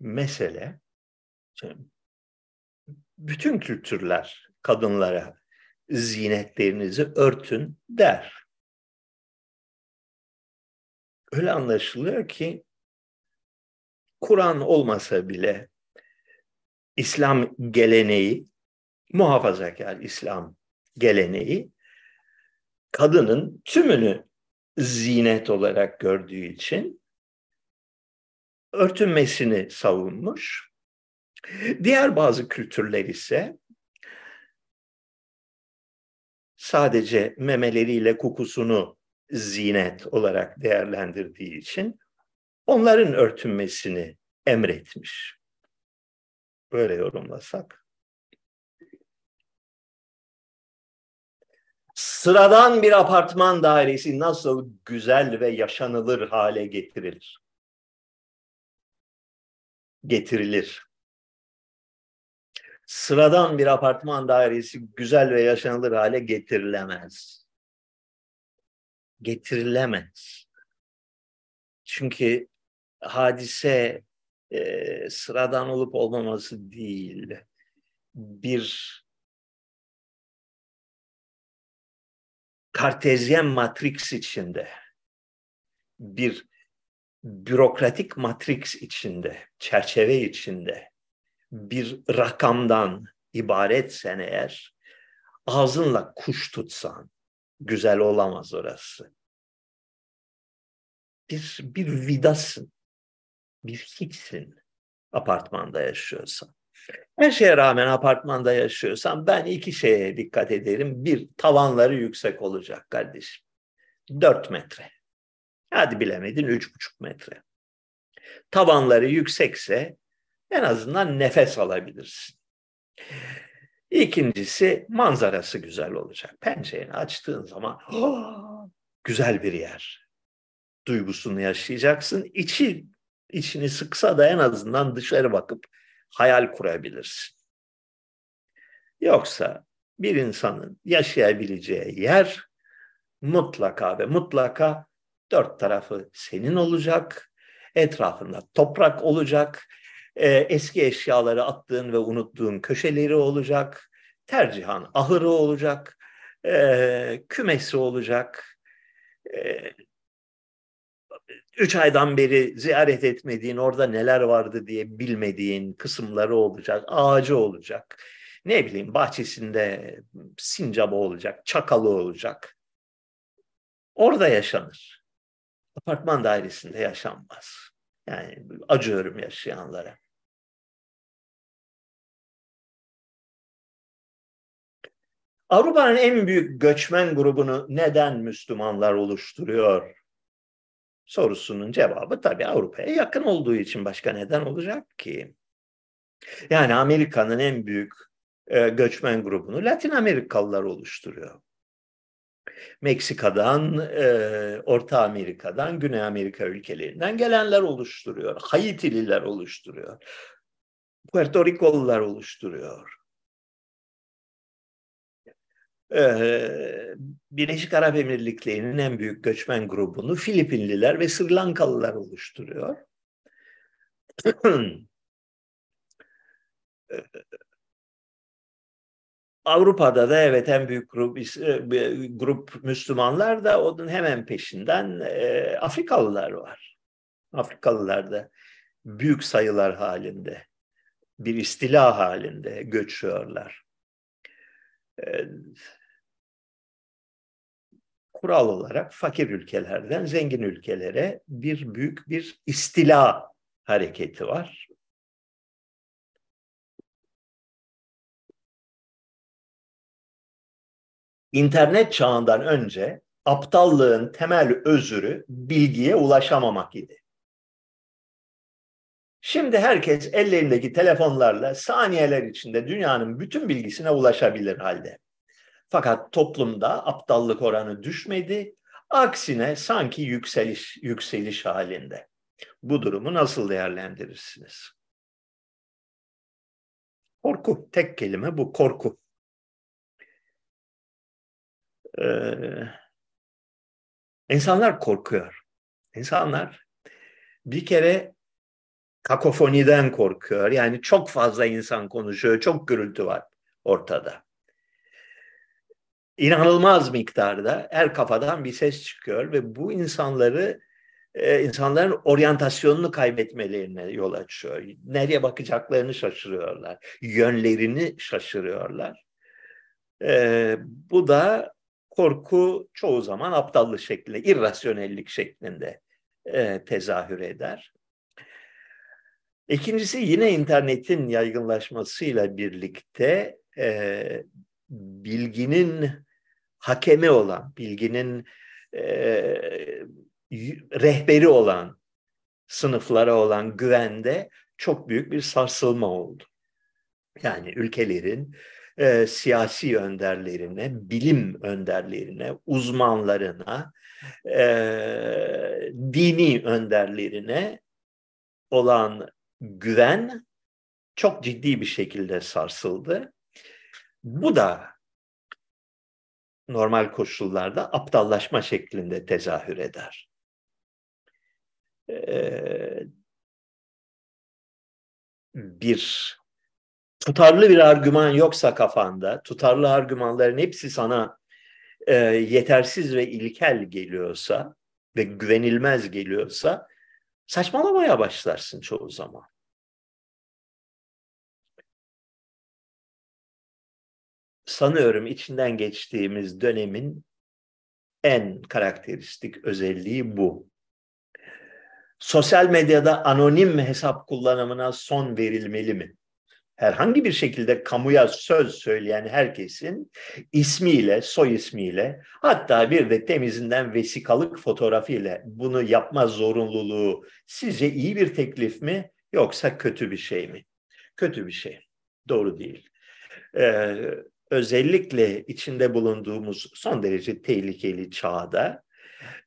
Mesele bütün kültürler kadınlara zinetlerinizi örtün der öyle anlaşılıyor ki Kur'an olmasa bile İslam geleneği, muhafazakar İslam geleneği kadının tümünü zinet olarak gördüğü için örtünmesini savunmuş. Diğer bazı kültürler ise sadece memeleriyle kokusunu zinet olarak değerlendirdiği için onların örtünmesini emretmiş. Böyle yorumlasak. Sıradan bir apartman dairesi nasıl güzel ve yaşanılır hale getirilir? Getirilir. Sıradan bir apartman dairesi güzel ve yaşanılır hale getirilemez. Getirilemez. Çünkü hadise e, sıradan olup olmaması değil. Bir kartezyen matrix içinde, bir bürokratik matrix içinde, çerçeve içinde, bir rakamdan ibaretsen eğer, ağzınla kuş tutsan, güzel olamaz orası. Bir, bir vidasın, bir hiçsin apartmanda yaşıyorsan. Her şeye rağmen apartmanda yaşıyorsam ben iki şeye dikkat ederim. Bir, tavanları yüksek olacak kardeşim. Dört metre. Hadi bilemedin üç buçuk metre. Tavanları yüksekse en azından nefes alabilirsin. İkincisi manzarası güzel olacak. Pencereni açtığın zaman oh, güzel bir yer. Duygusunu yaşayacaksın. İçi içini sıksa da en azından dışarı bakıp hayal kurabilirsin. Yoksa bir insanın yaşayabileceği yer mutlaka ve mutlaka dört tarafı senin olacak, etrafında toprak olacak, e, eski eşyaları attığın ve unuttuğun köşeleri olacak, tercihan ahırı olacak, e, kümesi olacak, e, üç aydan beri ziyaret etmediğin, orada neler vardı diye bilmediğin kısımları olacak, ağacı olacak. Ne bileyim bahçesinde sincabı olacak, çakalı olacak. Orada yaşanır. Apartman dairesinde yaşanmaz. Yani acıyorum yaşayanlara. Avrupa'nın en büyük göçmen grubunu neden Müslümanlar oluşturuyor? sorusunun cevabı tabii Avrupa'ya yakın olduğu için başka neden olacak ki? Yani Amerika'nın en büyük e, göçmen grubunu Latin Amerikalılar oluşturuyor. Meksika'dan, e, Orta Amerika'dan, Güney Amerika ülkelerinden gelenler oluşturuyor. Haitililer oluşturuyor. Puerto Rikolular oluşturuyor. Ee, Birleşik Arap Emirlikleri'nin en büyük göçmen grubunu Filipinliler ve Sri Lankalılar oluşturuyor. [CLEARS THROAT] Avrupa'da da evet en büyük grup, e, grup Müslümanlar da onun hemen peşinden e, Afrikalılar var. Afrikalılar da büyük sayılar halinde, bir istila halinde göçüyorlar. E, kural olarak fakir ülkelerden zengin ülkelere bir büyük bir istila hareketi var. İnternet çağından önce aptallığın temel özürü bilgiye ulaşamamak idi. Şimdi herkes ellerindeki telefonlarla saniyeler içinde dünyanın bütün bilgisine ulaşabilir halde. Fakat toplumda aptallık oranı düşmedi. Aksine sanki yükseliş yükseliş halinde. Bu durumu nasıl değerlendirirsiniz? Korku. Tek kelime bu korku. Ee, insanlar korkuyor. İnsanlar bir kere kakofoniden korkuyor. Yani çok fazla insan konuşuyor, çok gürültü var ortada inanılmaz miktarda her kafadan bir ses çıkıyor ve bu insanları e, insanların oryantasyonunu kaybetmelerine yol açıyor. Nereye bakacaklarını şaşırıyorlar. Yönlerini şaşırıyorlar. E, bu da korku çoğu zaman aptallık şeklinde, irrasyonellik şeklinde e, tezahür eder. İkincisi yine internetin yaygınlaşmasıyla birlikte e, bilginin hakemi olan, bilginin e, rehberi olan sınıflara olan güvende çok büyük bir sarsılma oldu. Yani ülkelerin e, siyasi önderlerine, bilim önderlerine, uzmanlarına, e, dini önderlerine olan güven çok ciddi bir şekilde sarsıldı. Bu da normal koşullarda şeklinde tezahür eder. Ee, bir tutarlı bir argüman yoksa kafanda, tutarlı argümanların hepsi sana e, yetersiz ve ilkel geliyorsa ve güvenilmez geliyorsa saçmalamaya başlarsın çoğu zaman. Sanıyorum içinden geçtiğimiz dönemin en karakteristik özelliği bu. Sosyal medyada anonim hesap kullanımına son verilmeli mi? Herhangi bir şekilde kamuya söz söyleyen herkesin ismiyle, soy ismiyle, hatta bir de temizinden vesikalık fotoğrafıyla bunu yapma zorunluluğu sizce iyi bir teklif mi yoksa kötü bir şey mi? Kötü bir şey. Doğru değil. Ee, özellikle içinde bulunduğumuz son derece tehlikeli çağda,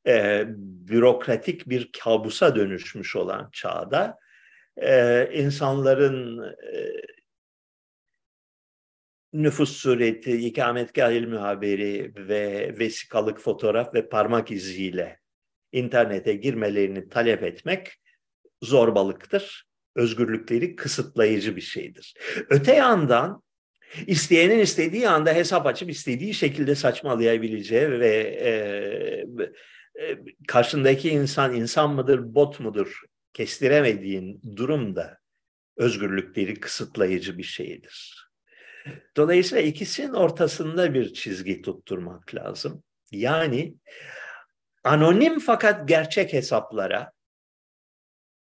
e, bürokratik bir kabusa dönüşmüş olan çağda, e, insanların e, nüfus sureti, ikametgah ilmi haberi ve vesikalık fotoğraf ve parmak iziyle internete girmelerini talep etmek zorbalıktır. Özgürlükleri kısıtlayıcı bir şeydir. Öte yandan İsteyenin istediği anda hesap açıp istediği şekilde saçmalayabileceği ve e, e, karşındaki insan insan mıdır, bot mudur kestiremediğin durumda özgürlükleri kısıtlayıcı bir şeydir. Dolayısıyla ikisinin ortasında bir çizgi tutturmak lazım. Yani anonim fakat gerçek hesaplara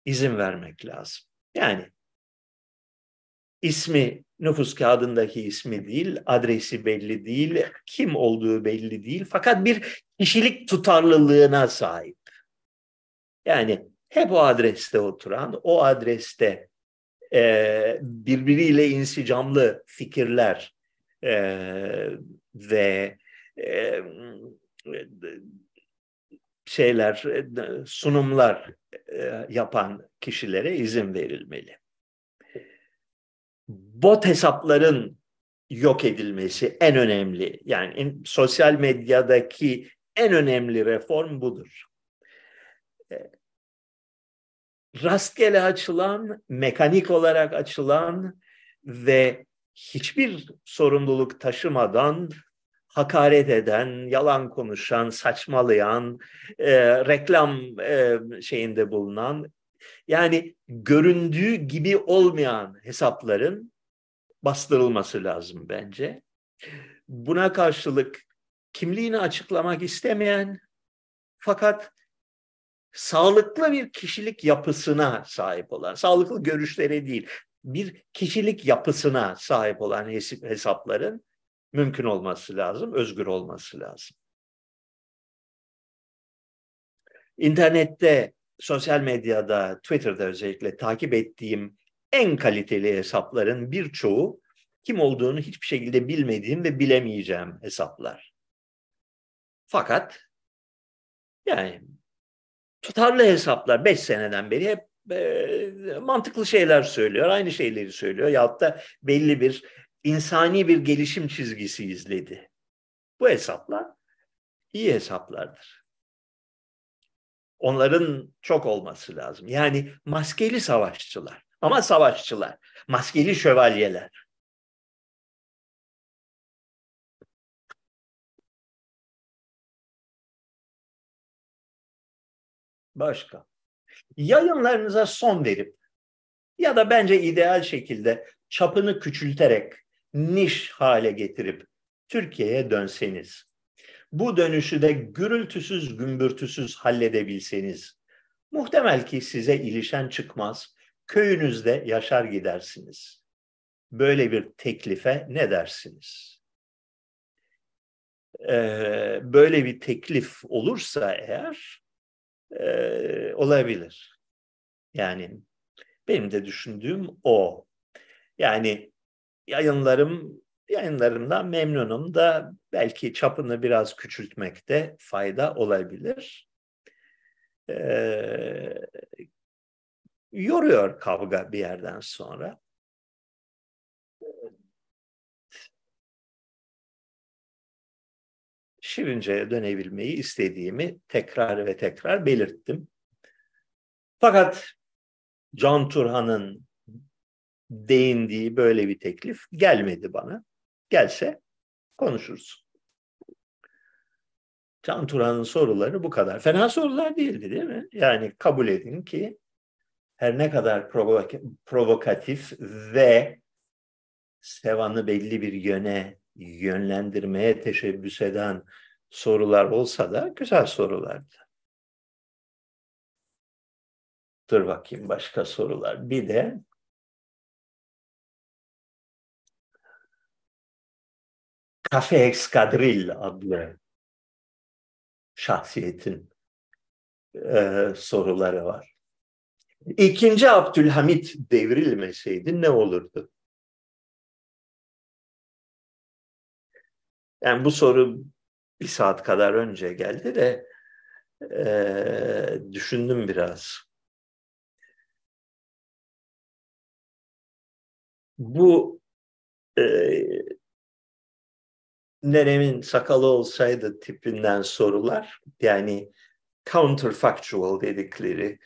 izin vermek lazım. Yani ismi nüfus kağıdındaki ismi değil, adresi belli değil, kim olduğu belli değil. Fakat bir kişilik tutarlılığına sahip. Yani hep o adreste oturan, o adreste e, birbiriyle insicamlı fikirler e, ve e, şeyler, sunumlar e, yapan kişilere izin verilmeli bot hesapların yok edilmesi en önemli. Yani in, sosyal medyadaki en önemli reform budur. E, rastgele açılan, mekanik olarak açılan ve hiçbir sorumluluk taşımadan hakaret eden, yalan konuşan, saçmalayan, e, reklam e, şeyinde bulunan yani göründüğü gibi olmayan hesapların bastırılması lazım bence. Buna karşılık kimliğini açıklamak istemeyen fakat sağlıklı bir kişilik yapısına sahip olan, sağlıklı görüşlere değil, bir kişilik yapısına sahip olan hesapların mümkün olması lazım, özgür olması lazım. İnternette sosyal medyada, Twitter'da özellikle takip ettiğim en kaliteli hesapların birçoğu kim olduğunu hiçbir şekilde bilmediğim ve bilemeyeceğim hesaplar. Fakat yani tutarlı hesaplar 5 seneden beri hep e, mantıklı şeyler söylüyor, aynı şeyleri söylüyor ya da belli bir insani bir gelişim çizgisi izledi. Bu hesaplar iyi hesaplardır. Onların çok olması lazım. Yani maskeli savaşçılar ama savaşçılar, maskeli şövalyeler. Başka. Yayınlarınıza son verip ya da bence ideal şekilde çapını küçülterek niş hale getirip Türkiye'ye dönseniz bu dönüşü de gürültüsüz gümbürtüsüz halledebilseniz, muhtemel ki size ilişen çıkmaz, köyünüzde yaşar gidersiniz. Böyle bir teklife ne dersiniz? Ee, böyle bir teklif olursa eğer e, olabilir. Yani benim de düşündüğüm o. Yani yayınlarım yayınlarımdan memnunum da belki çapını biraz küçültmekte fayda olabilir. Ee, yoruyor kavga bir yerden sonra. Şirince'ye dönebilmeyi istediğimi tekrar ve tekrar belirttim. Fakat Can Turhan'ın değindiği böyle bir teklif gelmedi bana. Gelse konuşuruz. Can Turan'ın soruları bu kadar. Fena sorular değildi değil mi? Yani kabul edin ki her ne kadar provokatif ve Sevan'ı belli bir yöne yönlendirmeye teşebbüs eden sorular olsa da güzel sorulardı. Dur bakayım başka sorular. Bir de Cafe Excadrill adlı şahsiyetin e, soruları var. İkinci Abdülhamit devrilmeseydi ne olurdu? Yani bu soru bir saat kadar önce geldi de e, düşündüm biraz. Bu e, nenemin sakalı olsaydı tipinden sorular yani counterfactual dedikleri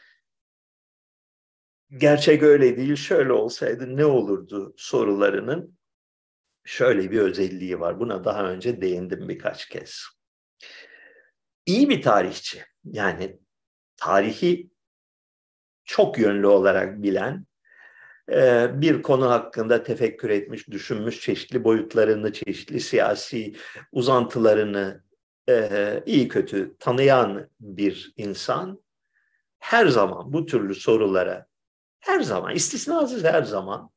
gerçek öyle değil şöyle olsaydı ne olurdu sorularının şöyle bir özelliği var. Buna daha önce değindim birkaç kez. İyi bir tarihçi yani tarihi çok yönlü olarak bilen bir konu hakkında tefekkür etmiş, düşünmüş, çeşitli boyutlarını, çeşitli siyasi uzantılarını e, iyi kötü tanıyan bir insan her zaman bu türlü sorulara, her zaman, istisnasız her zaman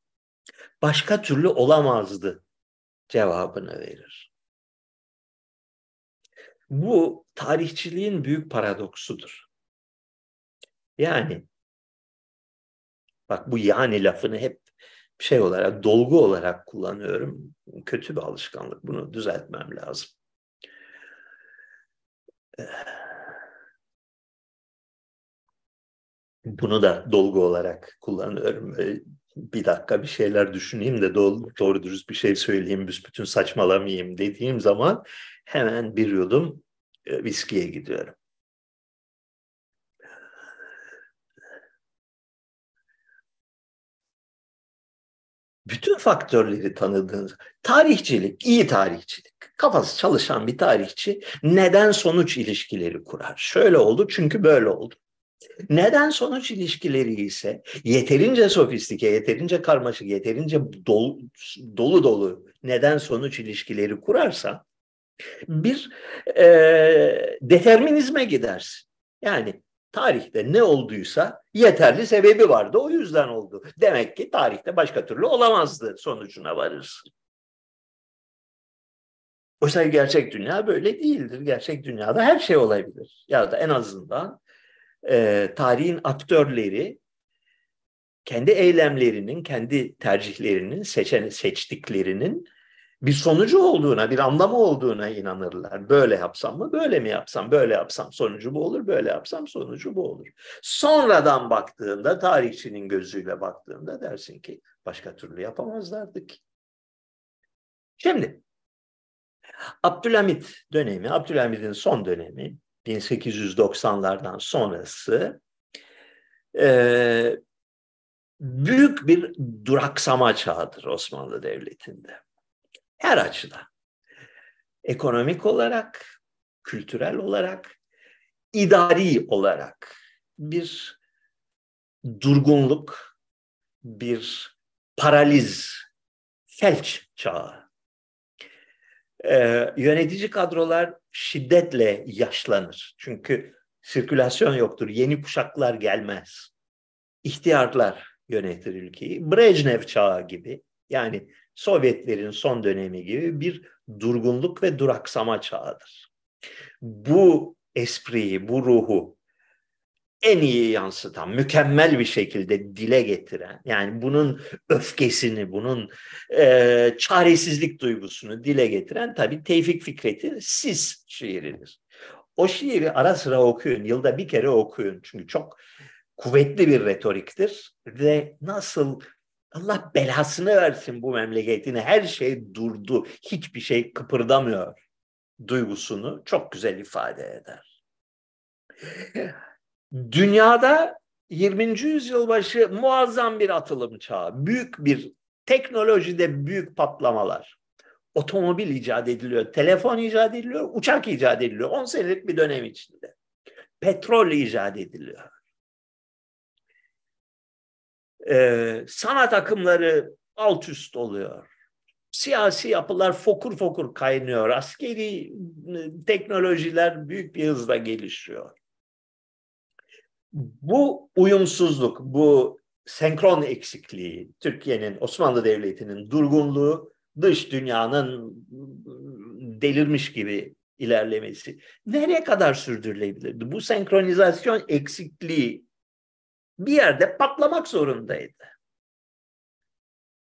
başka türlü olamazdı cevabını verir. Bu tarihçiliğin büyük paradoksudur. Yani Bak bu yani lafını hep şey olarak, dolgu olarak kullanıyorum. Kötü bir alışkanlık. Bunu düzeltmem lazım. Bunu da dolgu olarak kullanıyorum. Bir dakika bir şeyler düşüneyim de doğru, doğru dürüst bir şey söyleyeyim, büsbütün saçmalamayayım dediğim zaman hemen bir yudum e, viskiye gidiyorum. Bütün faktörleri tanıdığınız tarihçilik, iyi tarihçilik, kafası çalışan bir tarihçi neden sonuç ilişkileri kurar? Şöyle oldu çünkü böyle oldu. Neden sonuç ilişkileri ise yeterince sofistike, yeterince karmaşık, yeterince dolu dolu, dolu neden sonuç ilişkileri kurarsa bir e, determinizme gidersin. Yani tarihte ne olduysa yeterli sebebi vardı. O yüzden oldu. Demek ki tarihte başka türlü olamazdı sonucuna varırsın. Oysa gerçek dünya böyle değildir. Gerçek dünyada her şey olabilir. Ya da en azından e, tarihin aktörleri kendi eylemlerinin, kendi tercihlerinin, seçen, seçtiklerinin bir sonucu olduğuna, bir anlamı olduğuna inanırlar. Böyle yapsam mı, böyle mi yapsam, böyle yapsam sonucu bu olur, böyle yapsam sonucu bu olur. Sonradan baktığında, tarihçinin gözüyle baktığında dersin ki başka türlü yapamazlardı ki. Şimdi Abdülhamit dönemi, Abdülhamit'in son dönemi 1890'lardan sonrası e, büyük bir duraksama çağıdır Osmanlı Devleti'nde. Her açıdan. Ekonomik olarak, kültürel olarak, idari olarak bir durgunluk, bir paraliz, felç çağı. Ee, yönetici kadrolar şiddetle yaşlanır. Çünkü sirkülasyon yoktur. Yeni kuşaklar gelmez. İhtiyarlar yönetir ülkeyi. Brejnev çağı gibi yani Sovyetlerin son dönemi gibi bir durgunluk ve duraksama çağıdır. Bu espriyi, bu ruhu en iyi yansıtan, mükemmel bir şekilde dile getiren, yani bunun öfkesini, bunun e, çaresizlik duygusunu dile getiren tabii Tevfik Fikret'in Siz şiiridir. O şiiri ara sıra okuyun, yılda bir kere okuyun. Çünkü çok kuvvetli bir retoriktir ve nasıl Allah belasını versin bu memleketine her şey durdu, hiçbir şey kıpırdamıyor duygusunu çok güzel ifade eder. Dünyada 20. yüzyıl başı muazzam bir atılım çağı, büyük bir teknolojide büyük patlamalar. Otomobil icat ediliyor, telefon icat ediliyor, uçak icat ediliyor 10 senelik bir dönem içinde. Petrol icat ediliyor. Ee, sanat akımları alt üst oluyor. Siyasi yapılar fokur fokur kaynıyor. Askeri teknolojiler büyük bir hızla gelişiyor. Bu uyumsuzluk, bu senkron eksikliği, Türkiye'nin, Osmanlı Devleti'nin durgunluğu, dış dünyanın delirmiş gibi ilerlemesi nereye kadar sürdürülebilirdi? Bu senkronizasyon eksikliği bir yerde patlamak zorundaydı.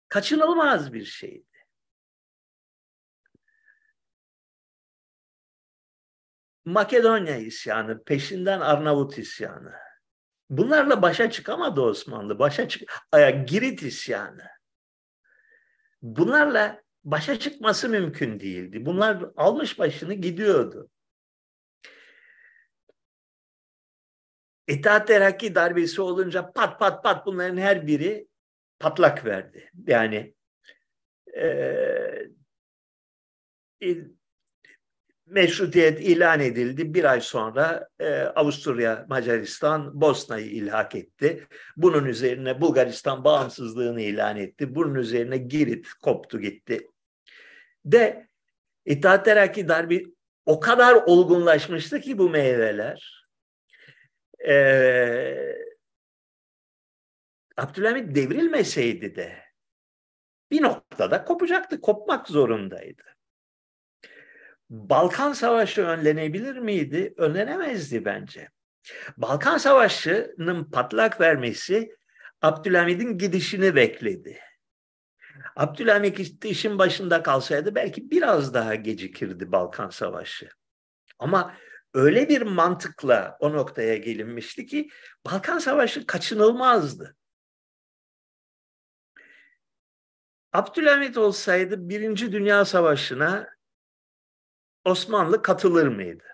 Kaçınılmaz bir şeydi. Makedonya isyanı, peşinden Arnavut isyanı. Bunlarla başa çıkamadı Osmanlı. Başa çık Girit isyanı. Bunlarla başa çıkması mümkün değildi. Bunlar almış başını gidiyordu. İttihat Terakki darbesi olunca pat pat pat bunların her biri patlak verdi. Yani e, meşrutiyet ilan edildi. Bir ay sonra e, Avusturya, Macaristan Bosna'yı ilhak etti. Bunun üzerine Bulgaristan bağımsızlığını ilan etti. Bunun üzerine Girit koptu gitti. De İttihat Terakki darbi o kadar olgunlaşmıştı ki bu meyveler. Ee, Abdülhamit devrilmeseydi de bir noktada kopacaktı, kopmak zorundaydı. Balkan Savaşı önlenebilir miydi? Önlenemezdi bence. Balkan Savaşı'nın patlak vermesi Abdülhamid'in gidişini bekledi. Abdülhamit işin başında kalsaydı belki biraz daha gecikirdi Balkan Savaşı. Ama öyle bir mantıkla o noktaya gelinmişti ki Balkan Savaşı kaçınılmazdı. Abdülhamit olsaydı Birinci Dünya Savaşı'na Osmanlı katılır mıydı?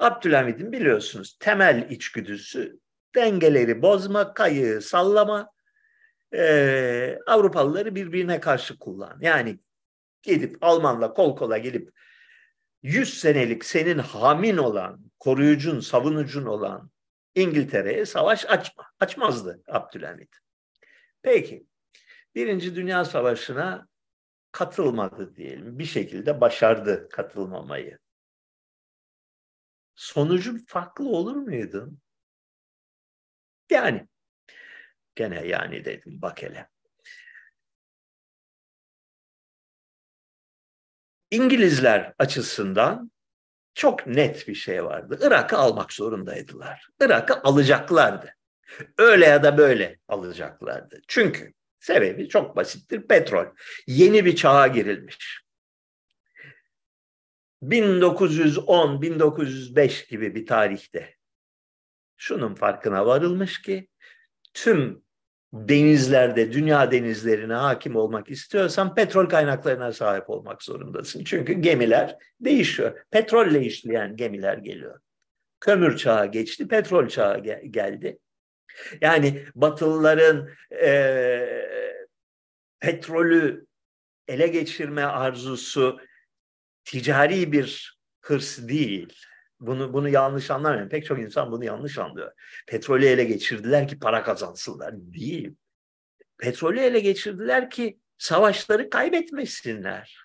Abdülhamid'in biliyorsunuz temel içgüdüsü dengeleri bozma, kayığı sallama, e, Avrupalıları birbirine karşı kullan. Yani gidip Almanla kol kola gelip 100 senelik senin hamin olan, koruyucun, savunucun olan İngiltere'ye savaş açma. Açmazdı Abdülhamit. Peki, Birinci Dünya Savaşı'na katılmadı diyelim. Bir şekilde başardı katılmamayı. Sonucu farklı olur muydu? Yani gene yani dedim bak hele. İngilizler açısından çok net bir şey vardı. Irak'ı almak zorundaydılar. Irak'ı alacaklardı. Öyle ya da böyle alacaklardı. Çünkü Sebebi çok basittir. Petrol. Yeni bir çağa girilmiş. 1910-1905 gibi bir tarihte şunun farkına varılmış ki tüm denizlerde, dünya denizlerine hakim olmak istiyorsan petrol kaynaklarına sahip olmak zorundasın. Çünkü gemiler değişiyor. Petrolle işleyen gemiler geliyor. Kömür çağı geçti, petrol çağı geldi. Yani Batılıların e, petrolü ele geçirme arzusu ticari bir hırs değil. Bunu bunu yanlış anlamayın. Pek çok insan bunu yanlış anlıyor. Petrolü ele geçirdiler ki para kazansınlar. Değil. Petrolü ele geçirdiler ki savaşları kaybetmesinler.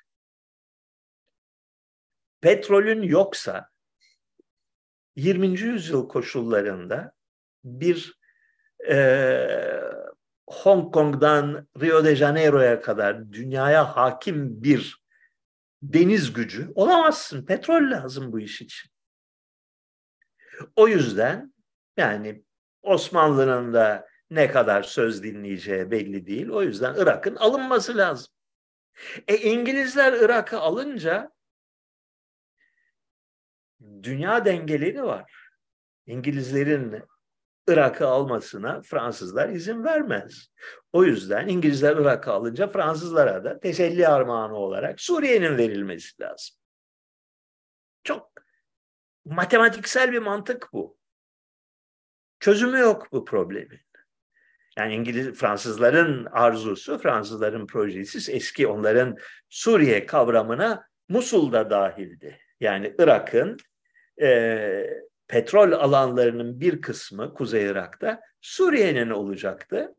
Petrolün yoksa 20. yüzyıl koşullarında bir e, Hong Kong'dan Rio de Janeiro'ya kadar dünyaya hakim bir deniz gücü olamazsın. Petrol lazım bu iş için. O yüzden Yani Osmanlı'nın da ne kadar söz dinleyeceği belli değil. O yüzden Irak'ın alınması lazım. E İngilizler Irak'ı alınca dünya dengeleri var. İngilizlerin Irak'ı almasına Fransızlar izin vermez. O yüzden İngilizler Irak'ı alınca Fransızlara da teselli armağanı olarak Suriye'nin verilmesi lazım. Çok matematiksel bir mantık bu. Çözümü yok bu problemin. Yani İngiliz Fransızların arzusu, Fransızların projesi eski onların Suriye kavramına Musul'da dahildi. Yani Irak'ın e, petrol alanlarının bir kısmı Kuzey Irak'ta Suriye'nin olacaktı.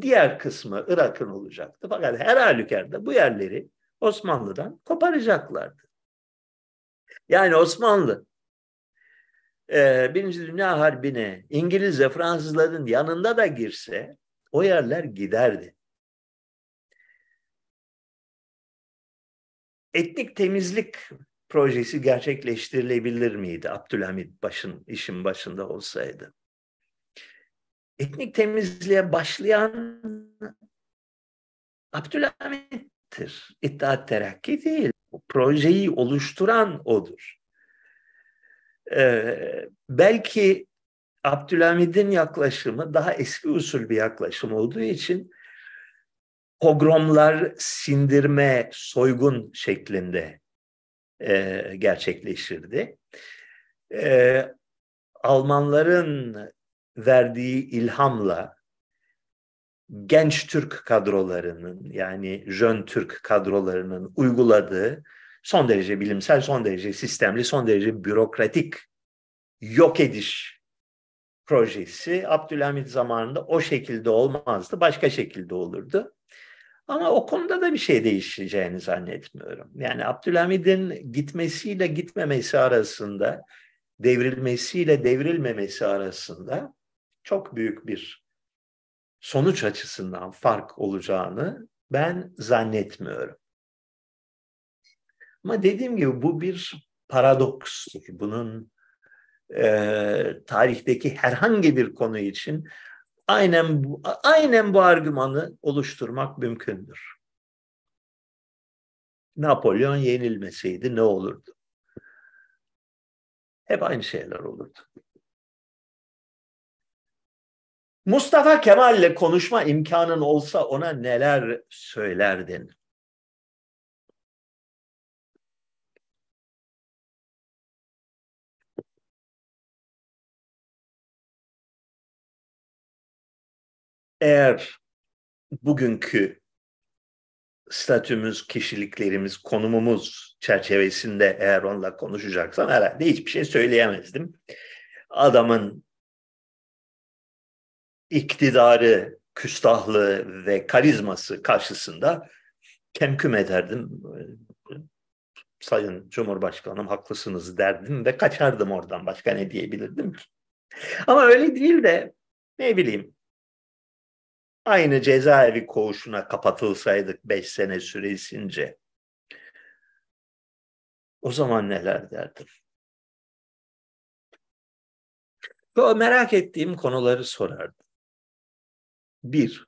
Diğer kısmı Irak'ın olacaktı. Fakat her halükarda bu yerleri Osmanlı'dan koparacaklardı. Yani Osmanlı e, Birinci Dünya Harbi'ne İngiliz ve Fransızların yanında da girse o yerler giderdi. Etnik temizlik projesi gerçekleştirilebilir miydi Abdülhamit başın işin başında olsaydı? Etnik temizliğe başlayan Abdülhamit'tir. İttihat Terakki değil. O projeyi oluşturan odur. Ee, belki Abdülhamid'in yaklaşımı daha eski usul bir yaklaşım olduğu için pogromlar, sindirme, soygun şeklinde e, gerçekleşirdi. E, Almanların verdiği ilhamla genç Türk kadrolarının yani jön Türk kadrolarının uyguladığı son derece bilimsel, son derece sistemli, son derece bürokratik yok ediş projesi Abdülhamit zamanında o şekilde olmazdı, başka şekilde olurdu. Ama o konuda da bir şey değişeceğini zannetmiyorum. Yani Abdülhamid'in gitmesiyle gitmemesi arasında, devrilmesiyle devrilmemesi arasında çok büyük bir sonuç açısından fark olacağını ben zannetmiyorum. Ama dediğim gibi bu bir paradokstur. Bunun e, tarihteki herhangi bir konu için aynen bu, aynen bu argümanı oluşturmak mümkündür. Napolyon yenilmeseydi ne olurdu? Hep aynı şeyler olurdu. Mustafa Kemal'le konuşma imkanın olsa ona neler söylerdin? Eğer bugünkü statümüz, kişiliklerimiz, konumumuz çerçevesinde eğer onunla konuşacaksam herhalde hiçbir şey söyleyemezdim. Adamın iktidarı, küstahlığı ve karizması karşısında kemküm ederdim. Sayın Cumhurbaşkanım haklısınız derdim ve kaçardım oradan. Başka ne diyebilirdim ki? Ama öyle değil de ne bileyim aynı cezaevi koğuşuna kapatılsaydık beş sene süresince o zaman neler derdim? O merak ettiğim konuları sorardım. Bir,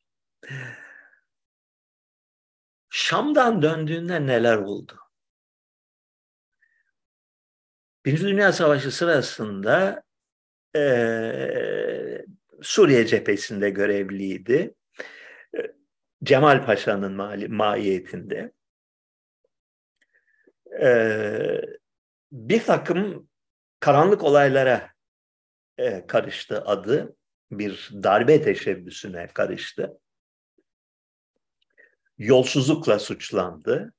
Şam'dan döndüğünde neler oldu? Birinci Dünya Savaşı sırasında e, Suriye cephesinde görevliydi. Cemal Paşa'nın mali, mahiyetinde e, bir takım karanlık olaylara e, karıştı adı. Bir darbe teşebbüsüne karıştı. Yolsuzlukla suçlandı.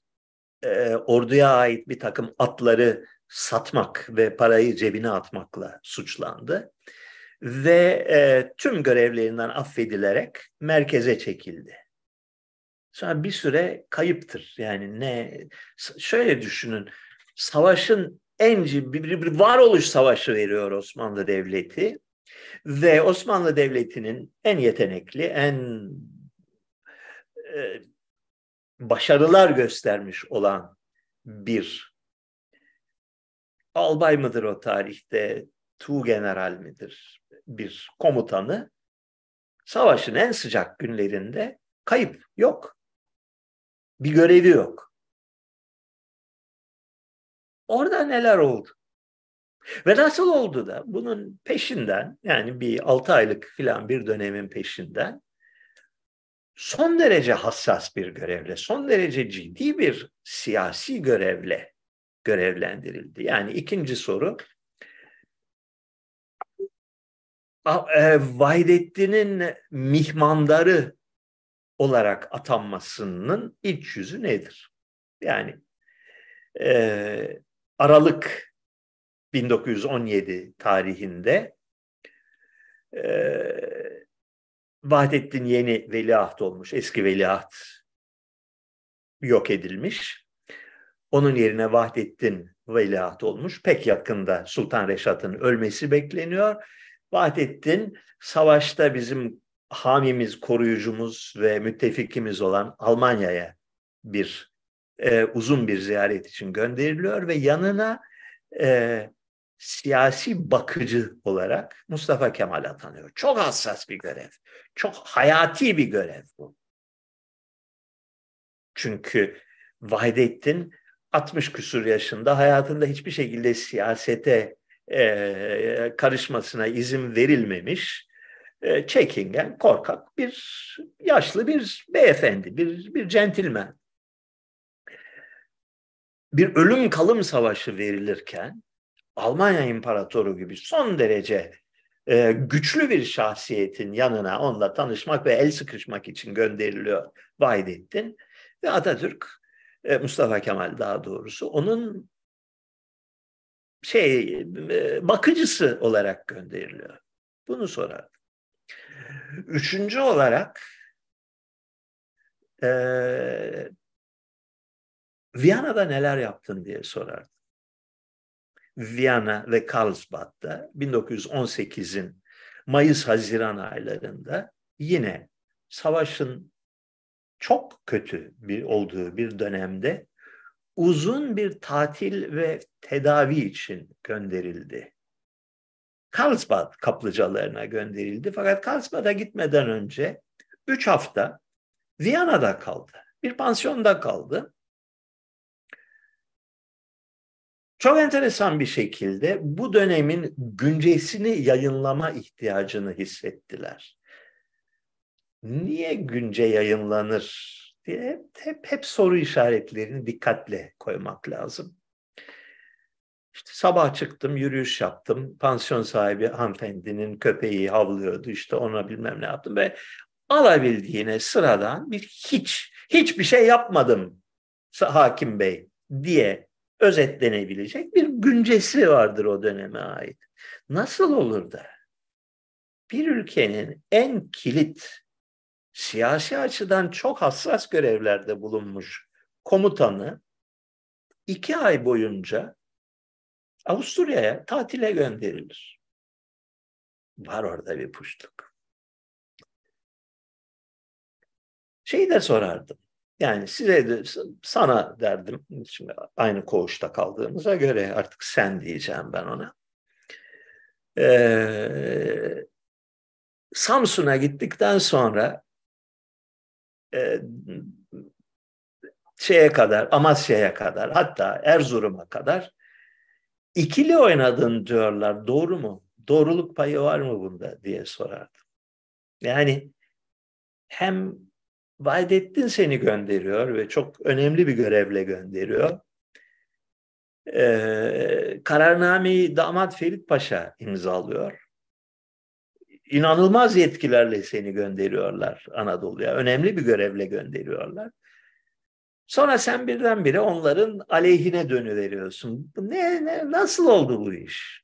E, orduya ait bir takım atları satmak ve parayı cebine atmakla suçlandı. Ve e, tüm görevlerinden affedilerek merkeze çekildi. Sonra bir süre kayıptır. Yani ne şöyle düşünün. Savaşın en bir, bir, bir varoluş savaşı veriyor Osmanlı Devleti ve Osmanlı Devleti'nin en yetenekli, en e, başarılar göstermiş olan bir albay mıdır o tarihte, tu general midir? bir komutanı savaşın en sıcak günlerinde kayıp yok. Bir görevi yok. Orada neler oldu? Ve nasıl oldu da bunun peşinden yani bir altı aylık filan bir dönemin peşinden son derece hassas bir görevle, son derece ciddi bir siyasi görevle görevlendirildi. Yani ikinci soru e, Vahdettin'in mihmandarı olarak atanmasının iç yüzü nedir? Yani e, Aralık 1917 tarihinde e, Vahdettin yeni veliaht olmuş. Eski veliaht yok edilmiş. Onun yerine Vahdettin veliaht olmuş. Pek yakında Sultan Reşat'ın ölmesi bekleniyor. Vahdettin savaşta bizim hamimiz, koruyucumuz ve müttefikimiz olan Almanya'ya bir e, uzun bir ziyaret için gönderiliyor ve yanına e, siyasi bakıcı olarak Mustafa Kemal atanıyor. Çok hassas bir görev. Çok hayati bir görev bu. Çünkü Vahdettin 60 küsur yaşında hayatında hiçbir şekilde siyasete e, karışmasına izin verilmemiş e, çekingen, korkak bir yaşlı bir beyefendi, bir, bir centilmen. Bir ölüm kalım savaşı verilirken Almanya İmparatoru gibi son derece e, güçlü bir şahsiyetin yanına onunla tanışmak ve el sıkışmak için gönderiliyor Vahdettin. Ve Atatürk, e, Mustafa Kemal daha doğrusu onun şey e, bakıcısı olarak gönderiliyor. Bunu sorar. Üçüncü olarak e, Viyana'da neler yaptın diye sorardı. Viyana ve Karlsbad'da 1918'in Mayıs-Haziran aylarında yine savaşın çok kötü bir olduğu bir dönemde uzun bir tatil ve tedavi için gönderildi. Karlsbad kaplıcalarına gönderildi. Fakat Karlsbad'a gitmeden önce üç hafta Viyana'da kaldı. Bir pansiyonda kaldı. Çok enteresan bir şekilde bu dönemin güncesini yayınlama ihtiyacını hissettiler. Niye günce yayınlanır diye hep, hep soru işaretlerini dikkatle koymak lazım. İşte sabah çıktım, yürüyüş yaptım. Pansiyon sahibi hanımefendinin köpeği havlıyordu. İşte ona bilmem ne yaptım ve alabildiğine sıradan bir hiç, hiçbir şey yapmadım hakim bey diye özetlenebilecek bir güncesi vardır o döneme ait. Nasıl olur da bir ülkenin en kilit siyasi açıdan çok hassas görevlerde bulunmuş komutanı iki ay boyunca Avusturya'ya tatile gönderilir. Var orada bir puşluk. Şeyi de sorardım. Yani size de sana derdim. Şimdi aynı koğuşta kaldığımıza göre artık sen diyeceğim ben ona. Ee, Samsun'a gittikten sonra e, şeye kadar, Amasya'ya kadar, hatta Erzurum'a kadar ikili oynadın diyorlar. Doğru mu? Doğruluk payı var mı bunda diye sorardım. Yani hem Vahdettin seni gönderiyor ve çok önemli bir görevle gönderiyor. Ee, kararnameyi damat Ferit Paşa imzalıyor. İnanılmaz yetkilerle seni gönderiyorlar Anadolu'ya. Önemli bir görevle gönderiyorlar. Sonra sen birdenbire onların aleyhine dönüveriyorsun. Ne, ne, nasıl oldu bu iş?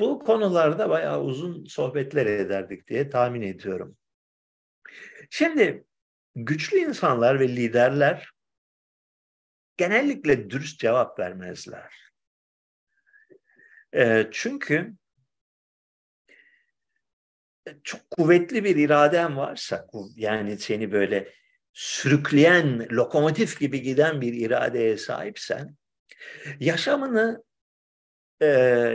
Bu konularda bayağı uzun sohbetler ederdik diye tahmin ediyorum. Şimdi güçlü insanlar ve liderler genellikle dürüst cevap vermezler. E, çünkü çok kuvvetli bir iraden varsa, yani seni böyle sürükleyen, lokomotif gibi giden bir iradeye sahipsen, yaşamını e,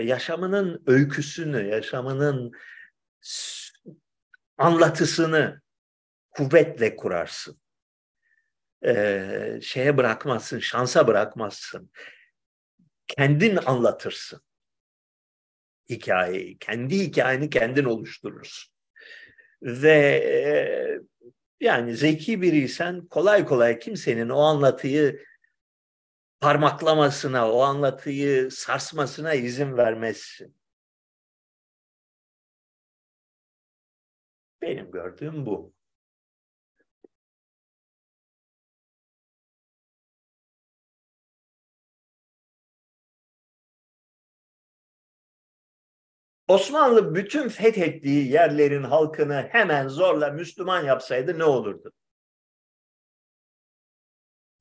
yaşamının öyküsünü, yaşamının anlatısını kuvvetle kurarsın. E, şeye bırakmazsın, şansa bırakmazsın. Kendin anlatırsın hikayeyi. Kendi hikayeni kendin oluşturursun. Ve e, yani zeki biriysen kolay kolay kimsenin o anlatıyı parmaklamasına, o anlatıyı sarsmasına izin vermezsin. Benim gördüğüm bu. Osmanlı bütün fethettiği yerlerin halkını hemen zorla Müslüman yapsaydı ne olurdu?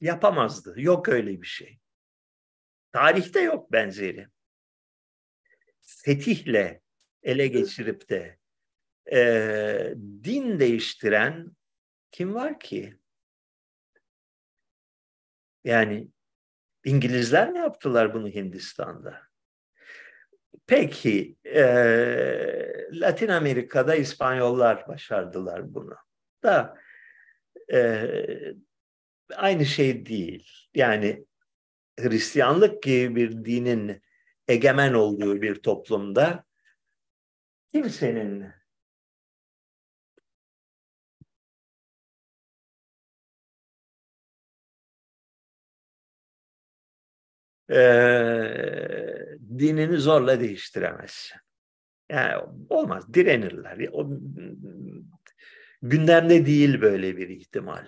Yapamazdı. Yok öyle bir şey. Tarihte yok benzeri. Fetihle ele geçirip de e, din değiştiren kim var ki? Yani İngilizler mi yaptılar bunu Hindistan'da? Peki e, Latin Amerika'da İspanyollar başardılar bunu. Da e, aynı şey değil. Yani Hristiyanlık gibi bir dinin egemen olduğu bir toplumda kimsenin e, dinini zorla değiştiremezsin. Yani olmaz, direnirler. O, gündemde değil böyle bir ihtimal.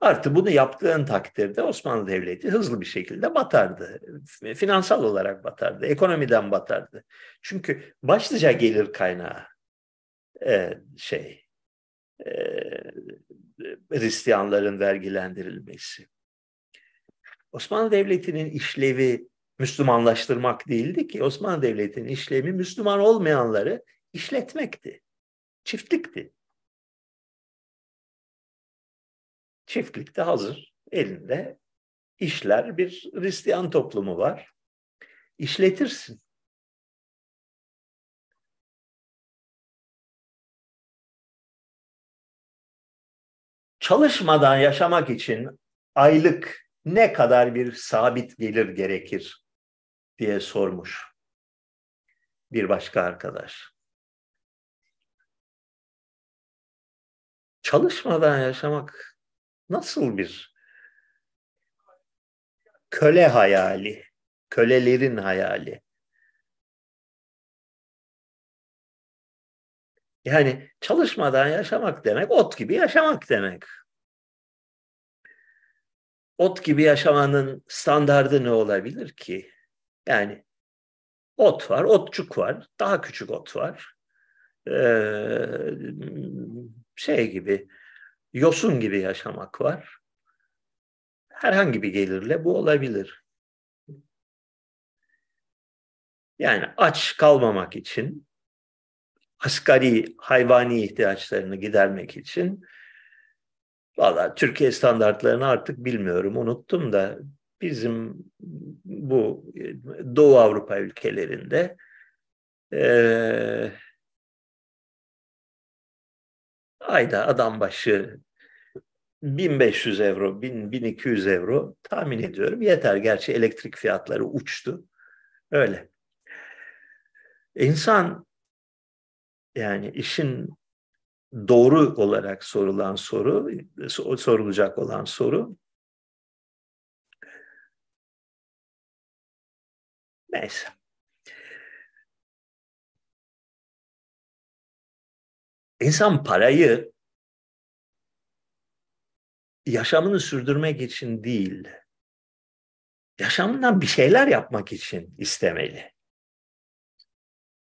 Artı bunu yaptığın takdirde Osmanlı Devleti hızlı bir şekilde batardı. Finansal olarak batardı, ekonomiden batardı. Çünkü başlıca gelir kaynağı e, şey e, Hristiyanların vergilendirilmesi. Osmanlı Devleti'nin işlevi Müslümanlaştırmak değildi ki. Osmanlı Devleti'nin işlevi Müslüman olmayanları işletmekti. Çiftlikti. Çiftlikte hazır elinde işler bir Hristiyan toplumu var. İşletirsin. Çalışmadan yaşamak için aylık ne kadar bir sabit gelir gerekir diye sormuş bir başka arkadaş. Çalışmadan yaşamak nasıl bir köle hayali, kölelerin hayali? Yani çalışmadan yaşamak demek ot gibi yaşamak demek ot gibi yaşamanın standardı ne olabilir ki? Yani ot var, otçuk var, daha küçük ot var. Ee, şey gibi, yosun gibi yaşamak var. Herhangi bir gelirle bu olabilir. Yani aç kalmamak için, asgari hayvani ihtiyaçlarını gidermek için Valla Türkiye standartlarını artık bilmiyorum, unuttum da bizim bu Doğu Avrupa ülkelerinde e, ayda adam başı 1500 euro, 1000, 1200 euro tahmin ediyorum. Yeter. Gerçi elektrik fiyatları uçtu. Öyle. İnsan yani işin doğru olarak sorulan soru, sorulacak olan soru neyse. İnsan parayı yaşamını sürdürmek için değil, yaşamından bir şeyler yapmak için istemeli.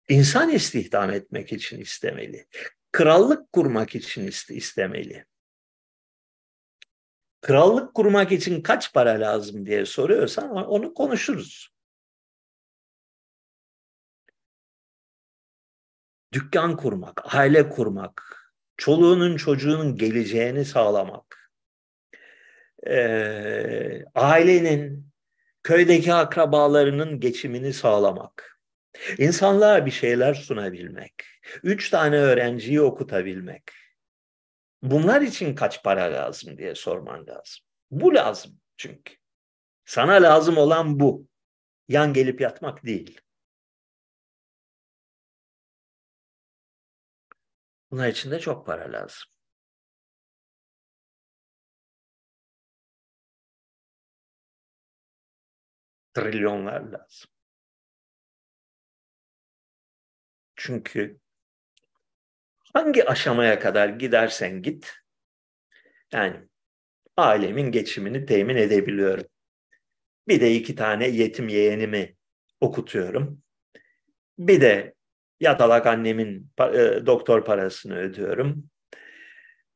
İnsan istihdam etmek için istemeli krallık kurmak için istemeli. Krallık kurmak için kaç para lazım diye soruyorsan onu konuşuruz. Dükkan kurmak, aile kurmak, çoluğunun çocuğunun geleceğini sağlamak, ee, ailenin köydeki akrabalarının geçimini sağlamak, insanlığa bir şeyler sunabilmek, üç tane öğrenciyi okutabilmek. Bunlar için kaç para lazım diye sorman lazım. Bu lazım çünkü. Sana lazım olan bu. Yan gelip yatmak değil. Bunlar için de çok para lazım. Trilyonlar lazım. Çünkü hangi aşamaya kadar gidersen git, yani ailemin geçimini temin edebiliyorum. Bir de iki tane yetim yeğenimi okutuyorum. Bir de yatalak annemin e, doktor parasını ödüyorum.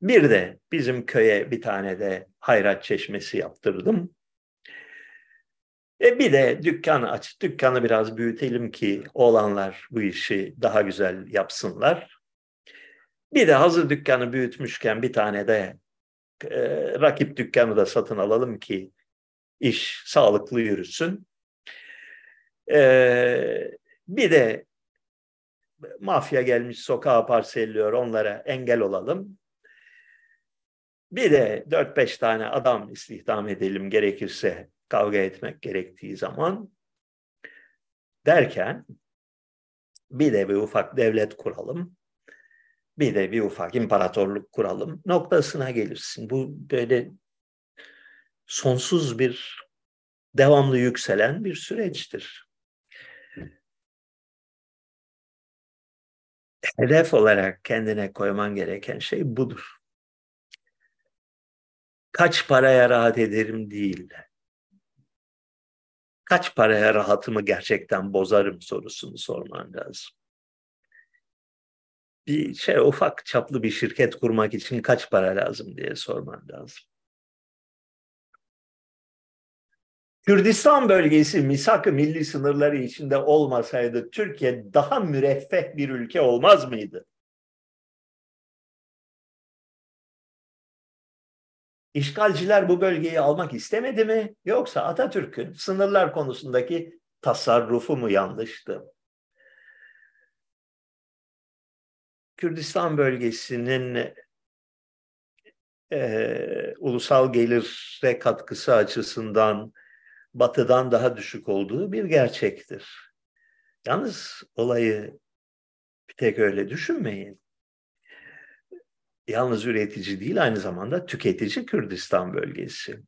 Bir de bizim köye bir tane de hayrat çeşmesi yaptırdım. E bir de dükkan aç, dükkanı biraz büyütelim ki oğlanlar bu işi daha güzel yapsınlar. Bir de hazır dükkanı büyütmüşken bir tane de e, rakip dükkanı da satın alalım ki iş sağlıklı yürüsün. E, bir de mafya gelmiş sokağa parselliyor onlara engel olalım. Bir de 4-5 tane adam istihdam edelim gerekirse kavga etmek gerektiği zaman derken bir de bir ufak devlet kuralım. Bir de bir ufak imparatorluk kuralım noktasına gelirsin. Bu böyle sonsuz bir devamlı yükselen bir süreçtir. Hedef olarak kendine koyman gereken şey budur. Kaç paraya rahat ederim değil. Kaç paraya rahatımı gerçekten bozarım sorusunu sorman lazım bir şey ufak çaplı bir şirket kurmak için kaç para lazım diye sorman lazım. Kürdistan bölgesi misak-ı milli sınırları içinde olmasaydı Türkiye daha müreffeh bir ülke olmaz mıydı? İşgalciler bu bölgeyi almak istemedi mi? Yoksa Atatürk'ün sınırlar konusundaki tasarrufu mu yanlıştı? Kürdistan bölgesinin e, ulusal gelire katkısı açısından batıdan daha düşük olduğu bir gerçektir. Yalnız olayı bir tek öyle düşünmeyin. Yalnız üretici değil aynı zamanda tüketici Kürdistan bölgesi.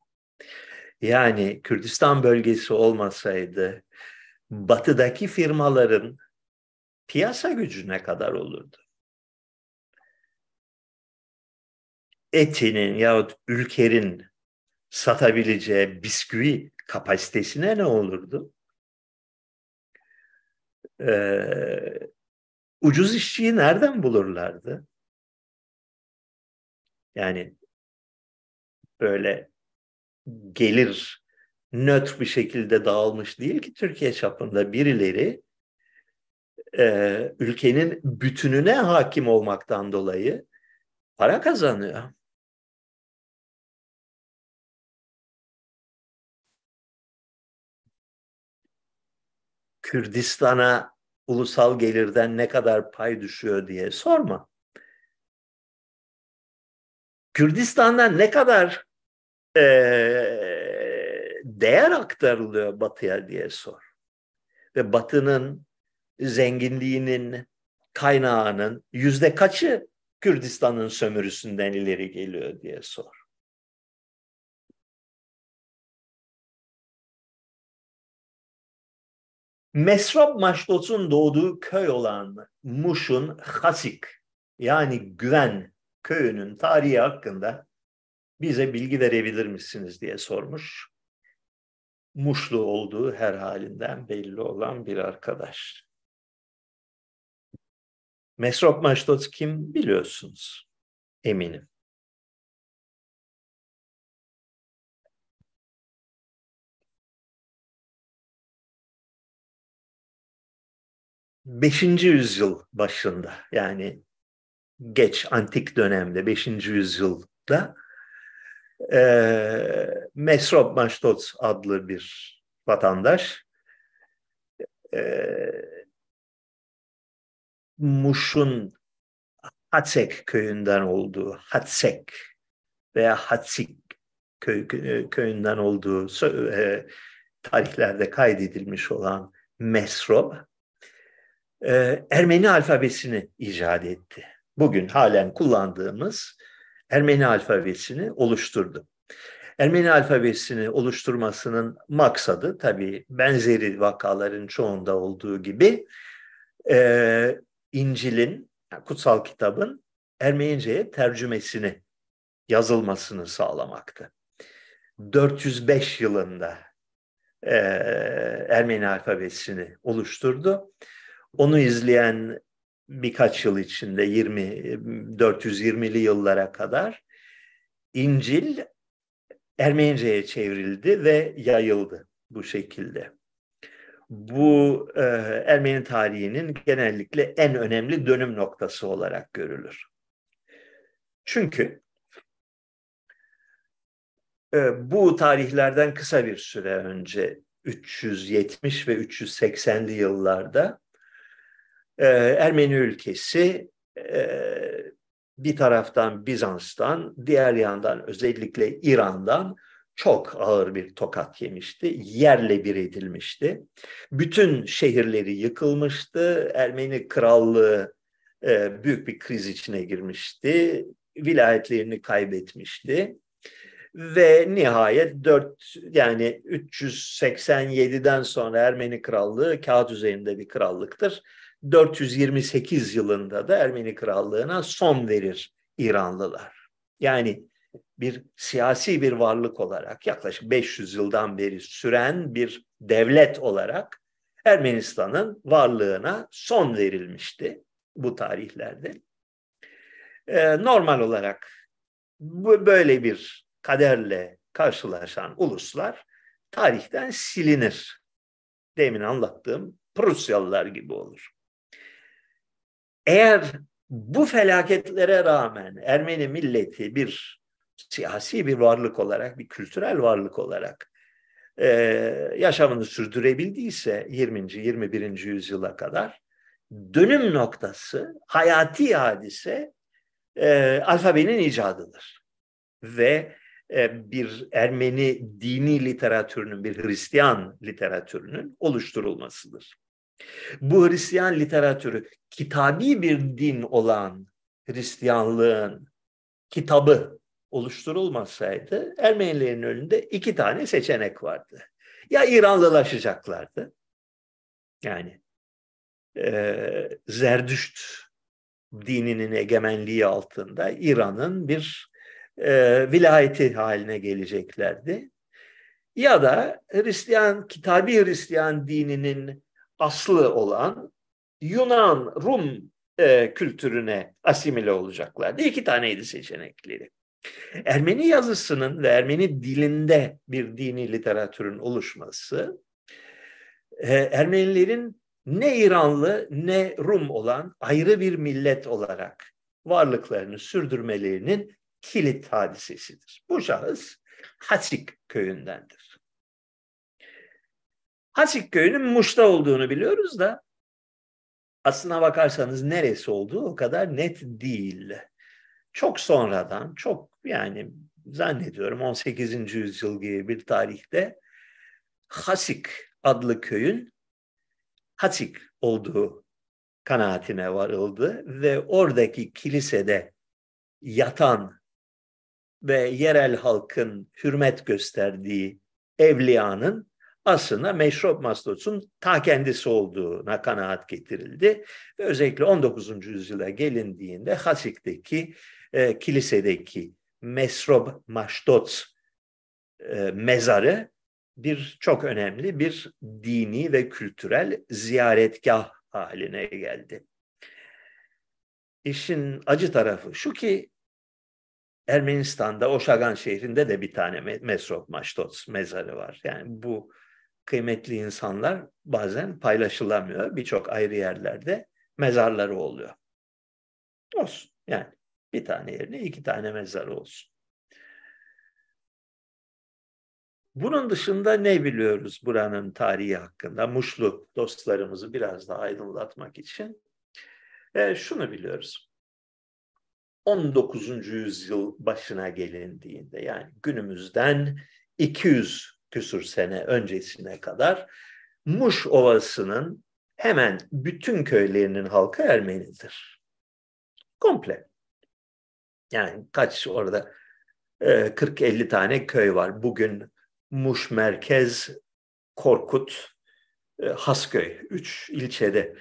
Yani Kürdistan bölgesi olmasaydı batıdaki firmaların piyasa gücü ne kadar olurdu? Eti'nin yahut Ülker'in satabileceği bisküvi kapasitesine ne olurdu? Ee, ucuz işçiyi nereden bulurlardı? Yani böyle gelir nötr bir şekilde dağılmış değil ki Türkiye çapında birileri e, ülkenin bütününe hakim olmaktan dolayı para kazanıyor. Kürdistan'a ulusal gelirden ne kadar pay düşüyor diye sorma. Kürdistan'dan ne kadar e, değer aktarılıyor Batı'ya diye sor. Ve Batı'nın zenginliğinin kaynağının yüzde kaçı Kürdistan'ın sömürüsünden ileri geliyor diye sor. Mesrop Maşlot'un doğduğu köy olan Muş'un Hasik yani Güven köyünün tarihi hakkında bize bilgi verebilir misiniz diye sormuş. Muşlu olduğu her halinden belli olan bir arkadaş. Mesrop Maşlot kim biliyorsunuz eminim. Beşinci yüzyıl başında yani geç antik dönemde beşinci yüzyılda e, Mesrop Maştot adlı bir vatandaş e, Muş'un Hatsek köyünden olduğu, Hatsek veya Hatsik köy, köyünden olduğu e, tarihlerde kaydedilmiş olan Mesrob, e, Ermeni alfabesini icat etti. Bugün halen kullandığımız Ermeni alfabesini oluşturdu. Ermeni alfabesini oluşturmasının maksadı tabii benzeri vakaların çoğunda olduğu gibi e, İncil'in, kutsal kitabın Ermenice'ye tercümesini, yazılmasını sağlamaktı. 405 yılında e, Ermeni alfabesini oluşturdu. Onu izleyen birkaç yıl içinde 20 420'li yıllara kadar İncil Ermenice'ye çevrildi ve yayıldı bu şekilde. Bu e, Ermeni tarihinin genellikle en önemli dönüm noktası olarak görülür. Çünkü e, bu tarihlerden kısa bir süre önce 370 ve 380'li yıllarda e, Ermeni ülkesi e, bir taraftan Bizans'tan, diğer yandan özellikle İran'dan çok ağır bir tokat yemişti. Yerle bir edilmişti. Bütün şehirleri yıkılmıştı. Ermeni krallığı e, büyük bir kriz içine girmişti. Vilayetlerini kaybetmişti. Ve nihayet 4 yani 387'den sonra Ermeni krallığı kağıt üzerinde bir krallıktır. 428 yılında da Ermeni krallığına son verir İranlılar. Yani bir siyasi bir varlık olarak yaklaşık 500 yıldan beri süren bir devlet olarak Ermenistan'ın varlığına son verilmişti bu tarihlerde. Ee, normal olarak böyle bir kaderle karşılaşan uluslar tarihten silinir. Demin anlattığım Prusyalılar gibi olur. Eğer bu felaketlere rağmen Ermeni milleti bir siyasi bir varlık olarak, bir kültürel varlık olarak e, yaşamını sürdürebildiyse 20. 21. yüzyıla kadar dönüm noktası, hayati hadise e, alfabenin icadıdır. Ve e, bir Ermeni dini literatürünün, bir Hristiyan literatürünün oluşturulmasıdır. Bu Hristiyan literatürü kitabi bir din olan Hristiyanlığın kitabı oluşturulmasaydı Ermenilerin önünde iki tane seçenek vardı. Ya İranlılaşacaklardı. Yani e, Zerdüşt dininin egemenliği altında İran'ın bir e, vilayeti haline geleceklerdi. Ya da Hristiyan, kitabi Hristiyan dininin aslı olan Yunan, Rum e, kültürüne asimile olacaklardı. İki taneydi seçenekleri. Ermeni yazısının ve Ermeni dilinde bir dini literatürün oluşması e, Ermenilerin ne İranlı ne Rum olan ayrı bir millet olarak varlıklarını sürdürmelerinin kilit hadisesidir. Bu şahıs Hasik köyündendir. Hasik köyünün Muş'ta olduğunu biliyoruz da aslına bakarsanız neresi olduğu o kadar net değil. Çok sonradan, çok yani zannediyorum 18. yüzyıl gibi bir tarihte Hasik adlı köyün Hasik olduğu kanaatine varıldı ve oradaki kilisede yatan ve yerel halkın hürmet gösterdiği evliyanın aslında Meşrop Mastos'un ta kendisi olduğuna kanaat getirildi. Ve özellikle 19. yüzyıla gelindiğinde Hasik'teki e, kilisedeki Mesrob Maştot e, mezarı bir çok önemli bir dini ve kültürel ziyaretgah haline geldi. İşin acı tarafı şu ki Ermenistan'da Oşagan şehrinde de bir tane Mesrop Maştot mezarı var. Yani bu kıymetli insanlar bazen paylaşılamıyor. Birçok ayrı yerlerde mezarları oluyor. Olsun yani bir tane yerine iki tane mezarı olsun. Bunun dışında ne biliyoruz buranın tarihi hakkında? Muşlu dostlarımızı biraz daha aydınlatmak için. E, şunu biliyoruz. 19. yüzyıl başına gelindiğinde yani günümüzden 200 küsur sene öncesine kadar Muş Ovası'nın hemen bütün köylerinin halkı Ermenidir. Komple. Yani kaç orada 40-50 tane köy var. Bugün Muş Merkez, Korkut, Hasköy, üç ilçede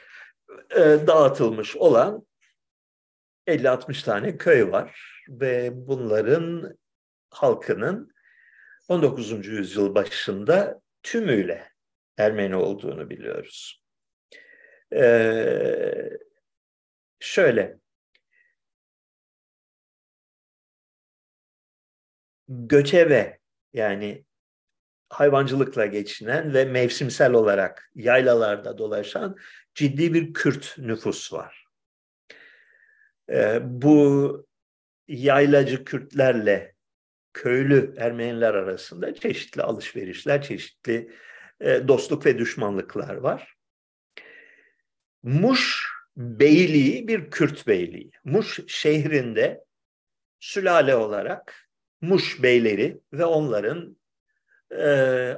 dağıtılmış olan 50-60 tane köy var ve bunların halkının 19. yüzyıl başında tümüyle Ermeni olduğunu biliyoruz. Ee, şöyle, göçebe yani hayvancılıkla geçinen ve mevsimsel olarak yaylalarda dolaşan ciddi bir Kürt nüfus var. Ee, bu yaylacı Kürtlerle köylü Ermeniler arasında çeşitli alışverişler, çeşitli e, dostluk ve düşmanlıklar var. Muş beyliği bir Kürt beyliği. Muş şehrinde sülale olarak Muş beyleri ve onların e,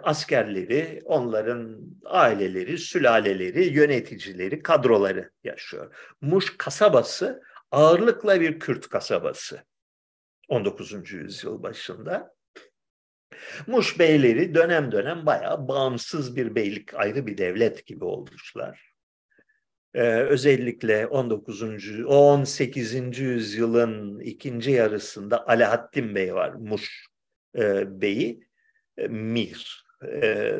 askerleri, onların aileleri, sülaleleri, yöneticileri, kadroları yaşıyor. Muş kasabası ağırlıkla bir Kürt kasabası. 19. yüzyıl başında. Muş beyleri dönem dönem bayağı bağımsız bir beylik, ayrı bir devlet gibi olmuşlar. Ee, özellikle 19. 18. yüzyılın ikinci yarısında Alaaddin Bey var, Muş e, Bey'i, e, Mir. E,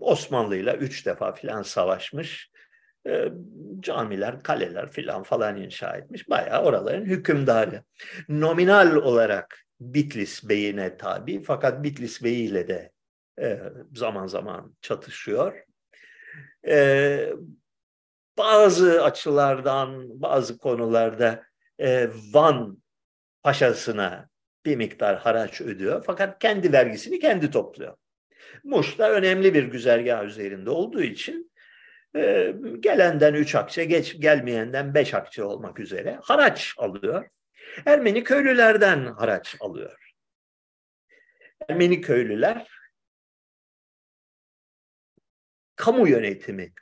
Osmanlı ile üç defa filan savaşmış. E, camiler, kaleler filan falan inşa etmiş. Bayağı oraların hükümdarı. Nominal olarak Bitlis Bey'ine tabi fakat Bitlis Bey ile de e, zaman zaman çatışıyor. E, bazı açılardan, bazı konularda e, Van paşasına bir miktar haraç ödüyor fakat kendi vergisini kendi topluyor. Muş da önemli bir güzergah üzerinde olduğu için e, gelenden üç akçe, geç gelmeyenden beş akçe olmak üzere haraç alıyor. Ermeni köylülerden haraç alıyor. Ermeni köylüler kamu yönetimi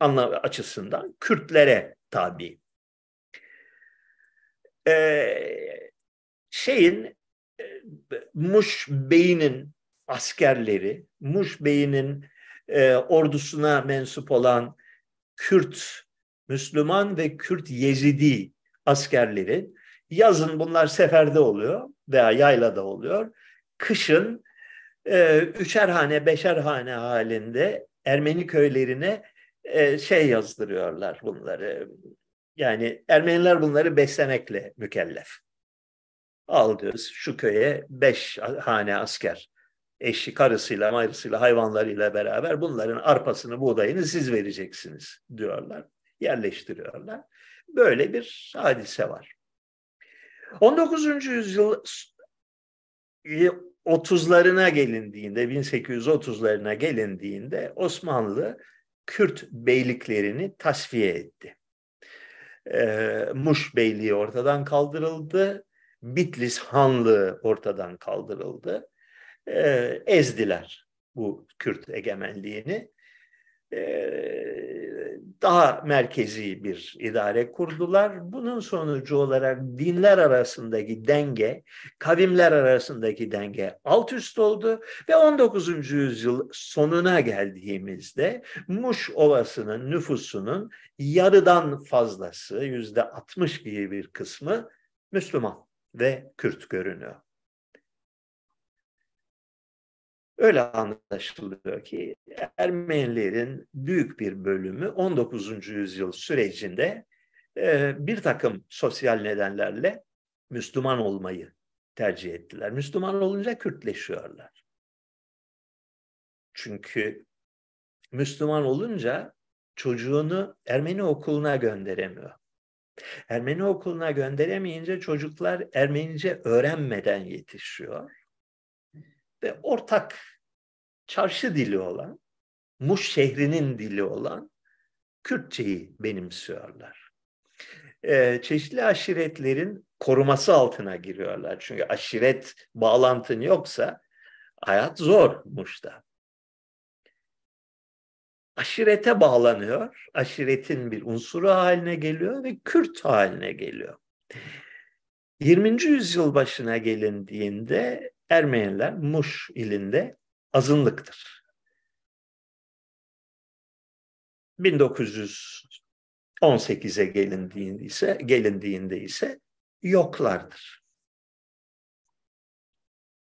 açısından Kürtlere tabi. Ee, şeyin e, Muş Bey'inin askerleri, Muş Bey'inin e, ordusuna mensup olan Kürt Müslüman ve Kürt Yezidi askerleri yazın bunlar seferde oluyor veya yaylada oluyor. Kışın e, üçer hane, beşer hane halinde Ermeni köylerine e, şey yazdırıyorlar bunları. Yani Ermeniler bunları beslemekle mükellef. Al diyoruz şu köye beş hane asker eşi karısıyla mayrısıyla hayvanlarıyla beraber bunların arpasını buğdayını siz vereceksiniz diyorlar. Yerleştiriyorlar. Böyle bir hadise var. 19. yüzyıl 30'larına gelindiğinde 1830'larına gelindiğinde Osmanlı Kürt beyliklerini tasfiye etti. Ee, Muş Beyliği ortadan kaldırıldı. Bitlis Hanlığı ortadan kaldırıldı e, ezdiler bu Kürt egemenliğini. E, daha merkezi bir idare kurdular. Bunun sonucu olarak dinler arasındaki denge, kavimler arasındaki denge alt üst oldu ve 19. yüzyıl sonuna geldiğimizde Muş Ovası'nın nüfusunun yarıdan fazlası, yüzde 60 gibi bir kısmı Müslüman ve Kürt görünüyor. Öyle anlaşılıyor ki Ermenilerin büyük bir bölümü 19. yüzyıl sürecinde e, bir takım sosyal nedenlerle Müslüman olmayı tercih ettiler. Müslüman olunca Kürtleşiyorlar. Çünkü Müslüman olunca çocuğunu Ermeni okuluna gönderemiyor. Ermeni okuluna gönderemeyince çocuklar Ermenice öğrenmeden yetişiyor ve ortak çarşı dili olan, Muş şehrinin dili olan Kürtçeyi benimsiyorlar. Ee, çeşitli aşiretlerin koruması altına giriyorlar. Çünkü aşiret bağlantın yoksa hayat zor Muş'ta. Aşirete bağlanıyor, aşiretin bir unsuru haline geliyor ve Kürt haline geliyor. 20. yüzyıl başına gelindiğinde Ermeniler Muş ilinde azınlıktır. 1918'e gelindiğinde ise gelindiğinde ise yoklardır.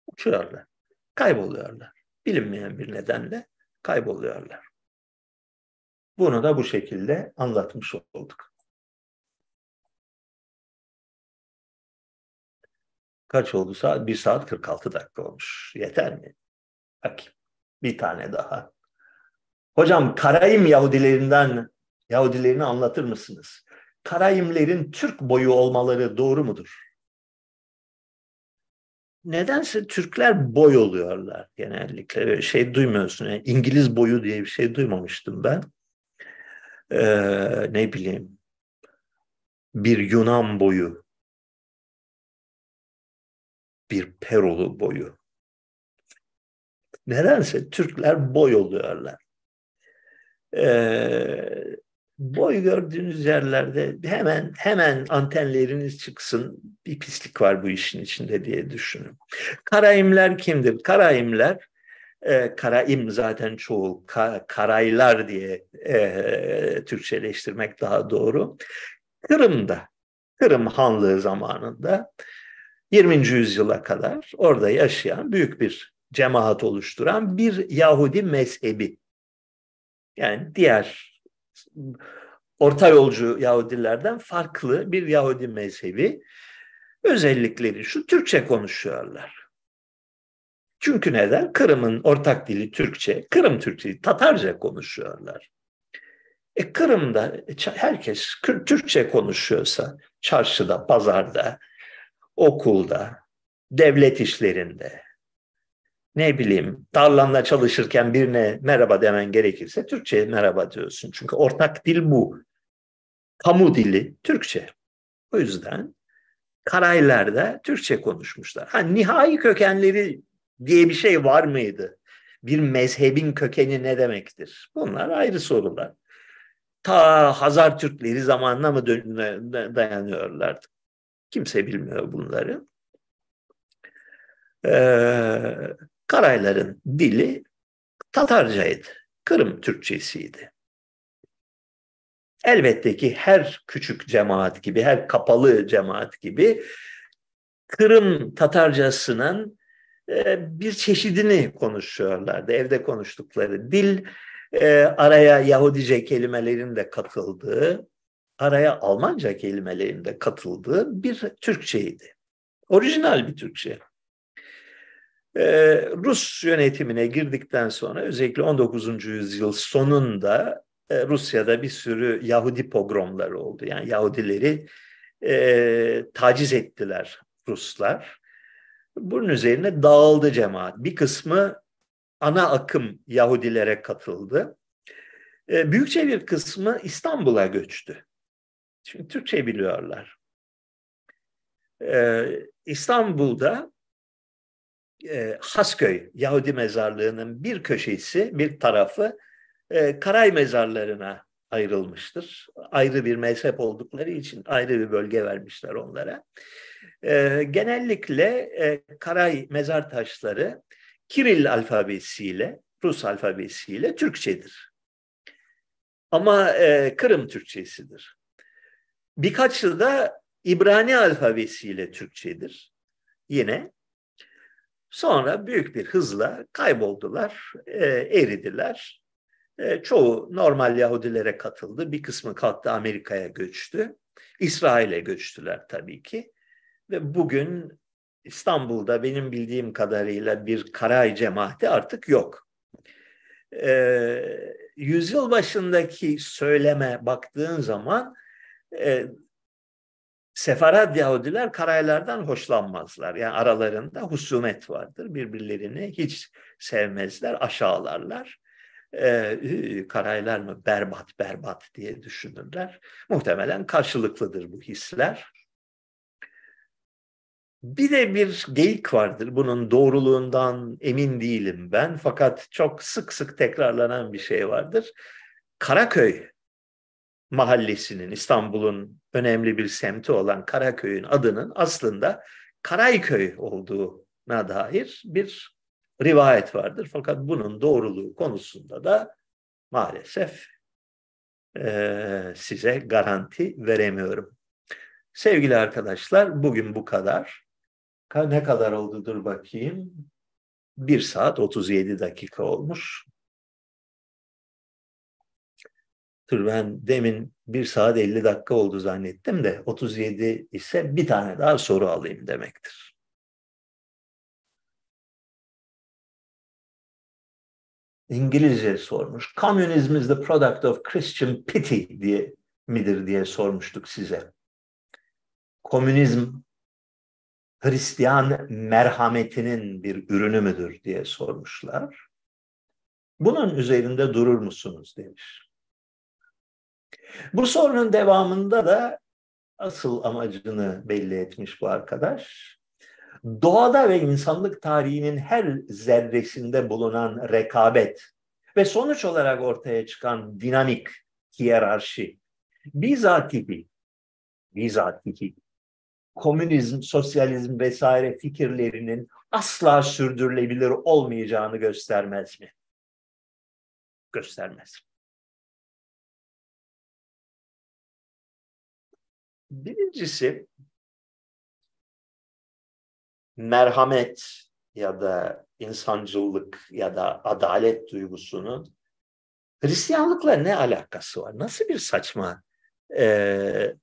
Uçuyorlar, kayboluyorlar. Bilinmeyen bir nedenle kayboluyorlar. Bunu da bu şekilde anlatmış olduk. Kaç oldu saat? 1 saat 46 dakika olmuş. Yeter mi? Bakayım. Bir tane daha. Hocam Karayim Yahudilerinden Yahudilerini anlatır mısınız? Karayimlerin Türk boyu olmaları doğru mudur? Nedense Türkler boy oluyorlar genellikle. Şey duymuyorsun. Yani İngiliz boyu diye bir şey duymamıştım ben. Ee, ne bileyim bir Yunan boyu bir Perolu boyu. Nedense Türkler boy oluyorlar. Ee, boy gördüğünüz yerlerde hemen hemen antenleriniz çıksın bir pislik var bu işin içinde diye düşünün. Karaimler kimdir? Karaimler e, Karaim zaten çoğu ka, Karaylar diye e, Türkçeleştirmek daha doğru. Kırım'da Kırım Hanlığı zamanında 20. yüzyıla kadar orada yaşayan büyük bir cemaat oluşturan bir Yahudi mezhebi. Yani diğer orta yolcu Yahudilerden farklı bir Yahudi mezhebi. Özellikleri şu Türkçe konuşuyorlar. Çünkü neden? Kırım'ın ortak dili Türkçe, Kırım Türkçe, Tatarca konuşuyorlar. E Kırım'da herkes Türkçe konuşuyorsa, çarşıda, pazarda, okulda, devlet işlerinde, ne bileyim tarlanda çalışırken birine merhaba demen gerekirse Türkçe merhaba diyorsun. Çünkü ortak dil bu. Kamu dili Türkçe. O yüzden Karaylar'da Türkçe konuşmuşlar. Ha, nihai kökenleri diye bir şey var mıydı? Bir mezhebin kökeni ne demektir? Bunlar ayrı sorular. Ta Hazar Türkleri zamanına mı dayanıyorlardı? Kimse bilmiyor bunları. Ee, Karayların dili Tatarcaydı. Kırım Türkçesiydi. Elbette ki her küçük cemaat gibi, her kapalı cemaat gibi Kırım Tatarcasının e, bir çeşidini konuşuyorlardı. Evde konuştukları dil, e, araya Yahudice kelimelerin de katıldığı, araya Almanca kelimelerin de katıldığı bir Türkçeydi. Orijinal bir Türkçe. Ee, Rus yönetimine girdikten sonra özellikle 19. yüzyıl sonunda e, Rusya'da bir sürü Yahudi pogromları oldu. Yani Yahudileri e, taciz ettiler Ruslar. Bunun üzerine dağıldı cemaat. Bir kısmı ana akım Yahudilere katıldı. E, büyükçe bir kısmı İstanbul'a göçtü. Çünkü Türkçe biliyorlar. E, İstanbul'da e, Hasköy Yahudi mezarlığının bir köşesi, bir tarafı e, Karay mezarlarına ayrılmıştır. Ayrı bir mezhep oldukları için ayrı bir bölge vermişler onlara. E, genellikle e, Karay mezar taşları Kiril alfabesiyle, Rus alfabesiyle Türkçedir. Ama e, Kırım Türkçesidir. Birkaçı da İbrani alfabesiyle Türkçedir. Yine Sonra büyük bir hızla kayboldular, e, eridiler. E, çoğu normal Yahudilere katıldı. Bir kısmı kalktı Amerika'ya göçtü. İsrail'e göçtüler tabii ki. Ve bugün İstanbul'da benim bildiğim kadarıyla bir Karay cemaati artık yok. E, yüzyıl başındaki söyleme baktığın zaman e, Sefarad Yahudiler karaylardan hoşlanmazlar. Yani aralarında husumet vardır. Birbirlerini hiç sevmezler, aşağılarlar. Ee, karaylar mı berbat berbat diye düşünürler. Muhtemelen karşılıklıdır bu hisler. Bir de bir geyik vardır. Bunun doğruluğundan emin değilim ben. Fakat çok sık sık tekrarlanan bir şey vardır. Karaköy mahallesinin İstanbul'un önemli bir semti olan Karaköy'ün adının aslında Karayköy olduğuna dair bir rivayet vardır. Fakat bunun doğruluğu konusunda da maalesef e, size garanti veremiyorum. Sevgili arkadaşlar bugün bu kadar. Ne kadar oldudur bakayım. 1 saat 37 dakika olmuş. Dur ben demin 1 saat 50 dakika oldu zannettim de 37 ise bir tane daha soru alayım demektir. İngilizce sormuş. Communism is the product of Christian pity diye midir diye sormuştuk size. Komünizm Hristiyan merhametinin bir ürünü müdür diye sormuşlar. Bunun üzerinde durur musunuz demiş. Bu sorunun devamında da asıl amacını belli etmiş bu arkadaş. Doğada ve insanlık tarihinin her zerresinde bulunan rekabet ve sonuç olarak ortaya çıkan dinamik hiyerarşi bizatihi, bizatihi komünizm, sosyalizm vesaire fikirlerinin asla sürdürülebilir olmayacağını göstermez mi? Göstermez. Birincisi merhamet ya da insancılık ya da adalet duygusunun Hristiyanlıkla ne alakası var? Nasıl bir saçma e,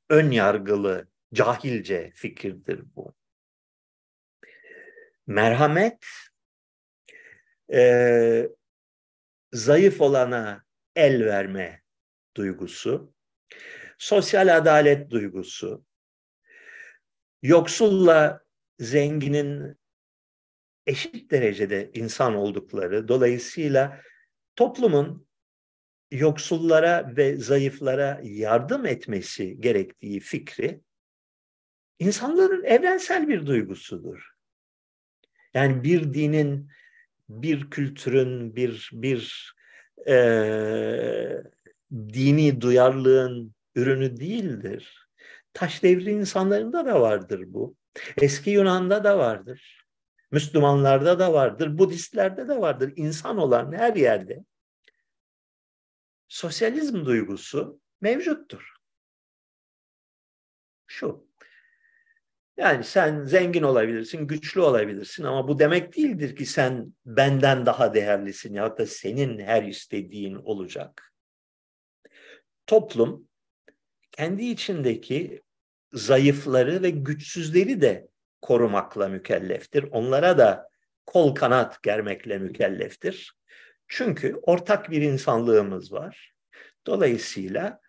ön yargılı, cahilce fikirdir bu? Merhamet e, zayıf olana el verme duygusu, sosyal adalet duygusu, yoksulla zenginin eşit derecede insan oldukları, dolayısıyla toplumun yoksullara ve zayıflara yardım etmesi gerektiği fikri insanların evrensel bir duygusudur. Yani bir dinin, bir kültürün, bir bir e, dini duyarlılığın ürünü değildir. Taş devri insanlarında da vardır bu. Eski Yunan'da da vardır. Müslümanlarda da vardır. Budistlerde de vardır. İnsan olan her yerde sosyalizm duygusu mevcuttur. Şu. Yani sen zengin olabilirsin, güçlü olabilirsin ama bu demek değildir ki sen benden daha değerlisin ya da senin her istediğin olacak. Toplum kendi içindeki zayıfları ve güçsüzleri de korumakla mükelleftir. Onlara da kol kanat germekle mükelleftir. Çünkü ortak bir insanlığımız var. Dolayısıyla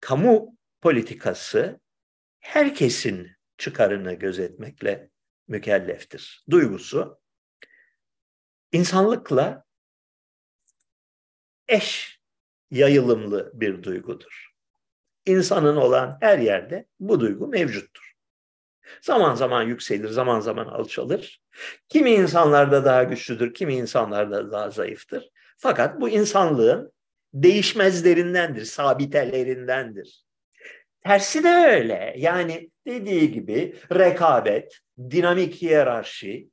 kamu politikası herkesin çıkarını gözetmekle mükelleftir. Duygusu insanlıkla eş yayılımlı bir duygudur insanın olan her yerde bu duygu mevcuttur. Zaman zaman yükselir, zaman zaman alçalır. Kimi insanlarda daha güçlüdür, kimi insanlarda daha zayıftır. Fakat bu insanlığın değişmezlerindendir, sabitelerindendir. Tersi de öyle. Yani dediği gibi rekabet, dinamik hiyerarşi,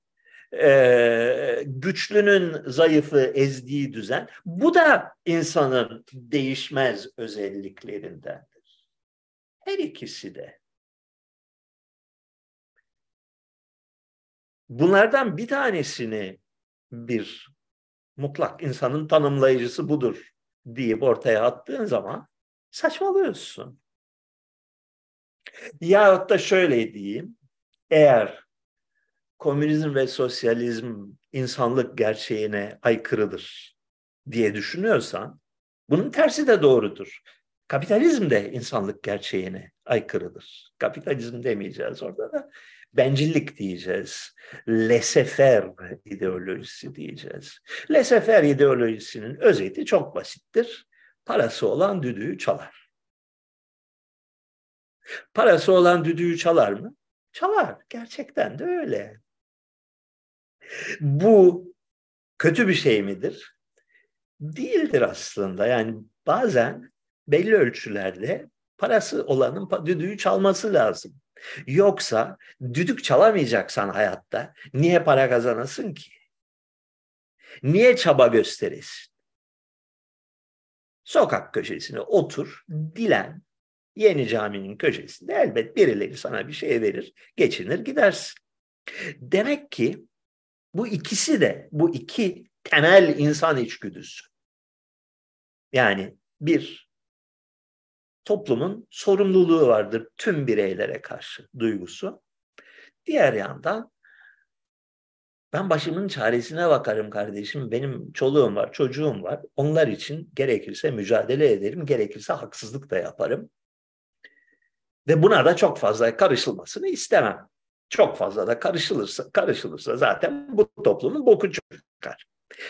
e, güçlünün zayıfı ezdiği düzen, bu da insanın değişmez özelliklerinden. Her ikisi de. Bunlardan bir tanesini bir mutlak insanın tanımlayıcısı budur deyip ortaya attığın zaman saçmalıyorsun. Yahut da şöyle diyeyim, eğer komünizm ve sosyalizm insanlık gerçeğine aykırıdır diye düşünüyorsan, bunun tersi de doğrudur. Kapitalizm de insanlık gerçeğine aykırıdır. Kapitalizm demeyeceğiz orada da. Bencillik diyeceğiz. Lesefer ideolojisi diyeceğiz. Lesefer ideolojisinin özeti çok basittir. Parası olan düdüğü çalar. Parası olan düdüğü çalar mı? Çalar. Gerçekten de öyle. Bu kötü bir şey midir? Değildir aslında. Yani bazen belli ölçülerde parası olanın düdüğü çalması lazım. Yoksa düdük çalamayacaksan hayatta niye para kazanasın ki? Niye çaba gösteresin? Sokak köşesine otur, dilen, yeni caminin köşesinde elbet birileri sana bir şey verir, geçinir gidersin. Demek ki bu ikisi de, bu iki temel insan içgüdüsü. Yani bir, toplumun sorumluluğu vardır tüm bireylere karşı duygusu. Diğer yandan ben başımın çaresine bakarım kardeşim. Benim çoluğum var, çocuğum var. Onlar için gerekirse mücadele ederim, gerekirse haksızlık da yaparım. Ve buna da çok fazla karışılmasını istemem. Çok fazla da karışılırsa, karışılırsa zaten bu toplumun boku çıkar.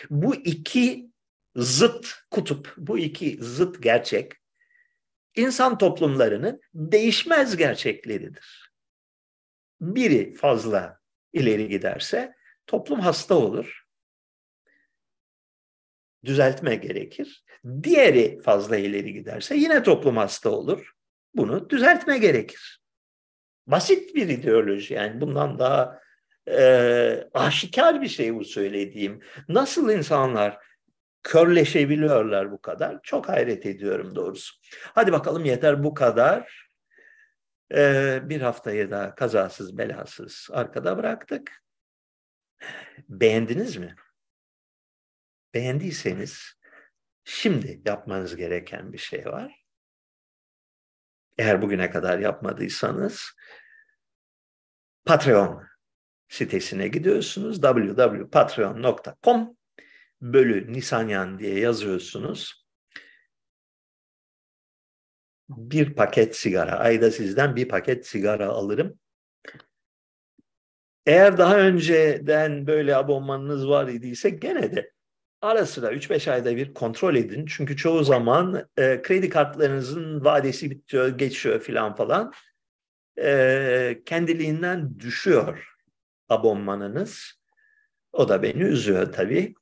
Bu iki zıt kutup, bu iki zıt gerçek insan toplumlarının değişmez gerçekleridir. Biri fazla ileri giderse toplum hasta olur. Düzeltme gerekir. Diğeri fazla ileri giderse yine toplum hasta olur. Bunu düzeltme gerekir. Basit bir ideoloji yani bundan daha e, aşikar bir şey bu söylediğim. Nasıl insanlar körleşebiliyorlar bu kadar? Çok hayret ediyorum doğrusu. Hadi bakalım yeter bu kadar. Ee, bir haftayı da kazasız belasız arkada bıraktık. Beğendiniz mi? Beğendiyseniz şimdi yapmanız gereken bir şey var. Eğer bugüne kadar yapmadıysanız Patreon sitesine gidiyorsunuz. www.patreon.com bölü Nisanyan diye yazıyorsunuz. Bir paket sigara. Ayda sizden bir paket sigara alırım. Eğer daha önceden böyle abonmanınız var idiyse gene de ara sıra 3-5 ayda bir kontrol edin. Çünkü çoğu zaman e, kredi kartlarınızın vadesi bitiyor, geçiyor filan falan. E, kendiliğinden düşüyor abonmanınız. O da beni üzüyor tabii.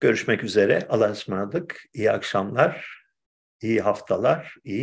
Görüşmek üzere. Allah'a ısmarladık. İyi akşamlar, iyi haftalar, iyi